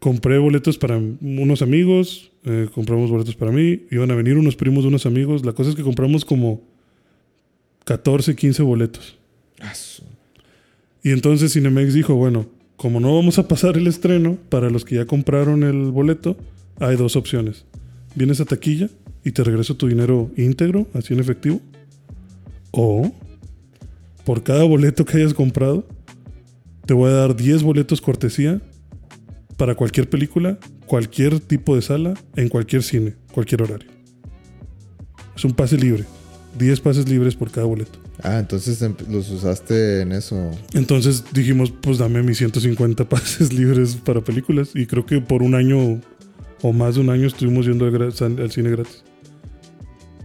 compré boletos para unos amigos, eh, compramos boletos para mí, iban a venir unos primos de unos amigos. La cosa es que compramos como 14, 15 boletos. Ah, Y entonces Cinemex dijo, bueno, como no vamos a pasar el estreno, para los que ya compraron el boleto, hay dos opciones. Vienes a taquilla y te regreso tu dinero íntegro, así en efectivo. O, por cada boleto que hayas comprado, te voy a dar 10 boletos cortesía para cualquier película, cualquier tipo de sala, en cualquier cine, cualquier horario. Es un pase libre. 10 pases libres por cada boleto. Ah, entonces em- los usaste en eso. Entonces dijimos, pues dame mis 150 pases libres para películas. Y creo que por un año o más de un año estuvimos yendo al, cine gratis.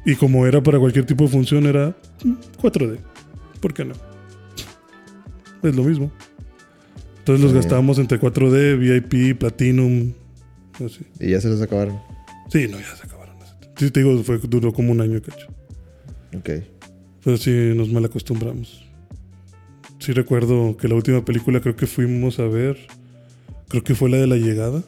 Y como era para cualquier tipo de función, era mm, 4D. ¿Por qué no? Es lo mismo. Entonces los Sí. gastábamos entre 4D, VIP, Platinum. Así. Y ya se los acabaron. Sí, no, ya se acabaron. Sí, te digo, fue, duró como un año, cacho. Ok. Pero sí nos mal acostumbramos. Sí recuerdo que la última película creo que fuimos a ver, creo que fue la de la llegada,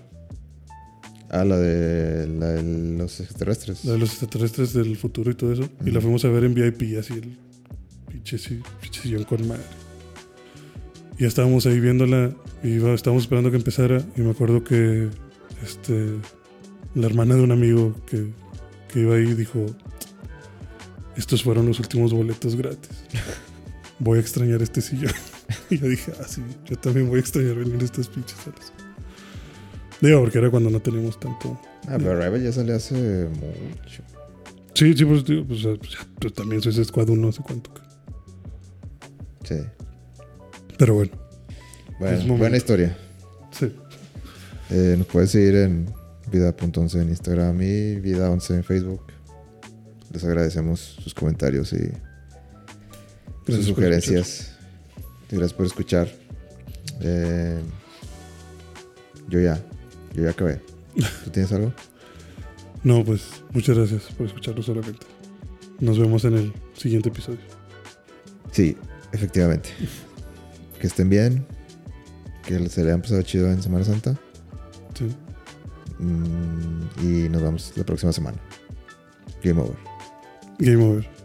Ah, la de, la de los extraterrestres. la de los extraterrestres del futuro y todo eso. Y la fuimos a ver en VIP, así el pinche, si- pinche sillón con madre. Y estábamos ahí viéndola y iba- estábamos esperando que empezara. Y me acuerdo que este, la hermana de un amigo que, que iba ahí dijo: Estos fueron los últimos boletos gratis. Voy a extrañar este sillón. y yo dije: Ah, sí, yo también voy a extrañar venir a estas pinches salas. Digo, porque era cuando no teníamos tanto. Ah, pero Arrival ya salió hace mucho. Sí, sí, pues, digo, pues, pues, pues, también soy Squad 1, no sé cuánto. Sí. Pero bueno, Bueno, buena historia. sí. Eh, nos puedes seguir en vida.11 en Instagram y vida11 en Facebook. Les agradecemos sus comentarios y sus Gracias sugerencias. Gracias por escuchar. Eh, yo ya, yo ya acabé. ¿Tú tienes algo? No, pues muchas gracias por escucharlo solamente. Nos vemos en el siguiente episodio. Sí, efectivamente. Que estén bien. Que se le hayan pasado chido en Semana Santa. Sí. Mm, y nos vemos la próxima semana. Game over. Game over.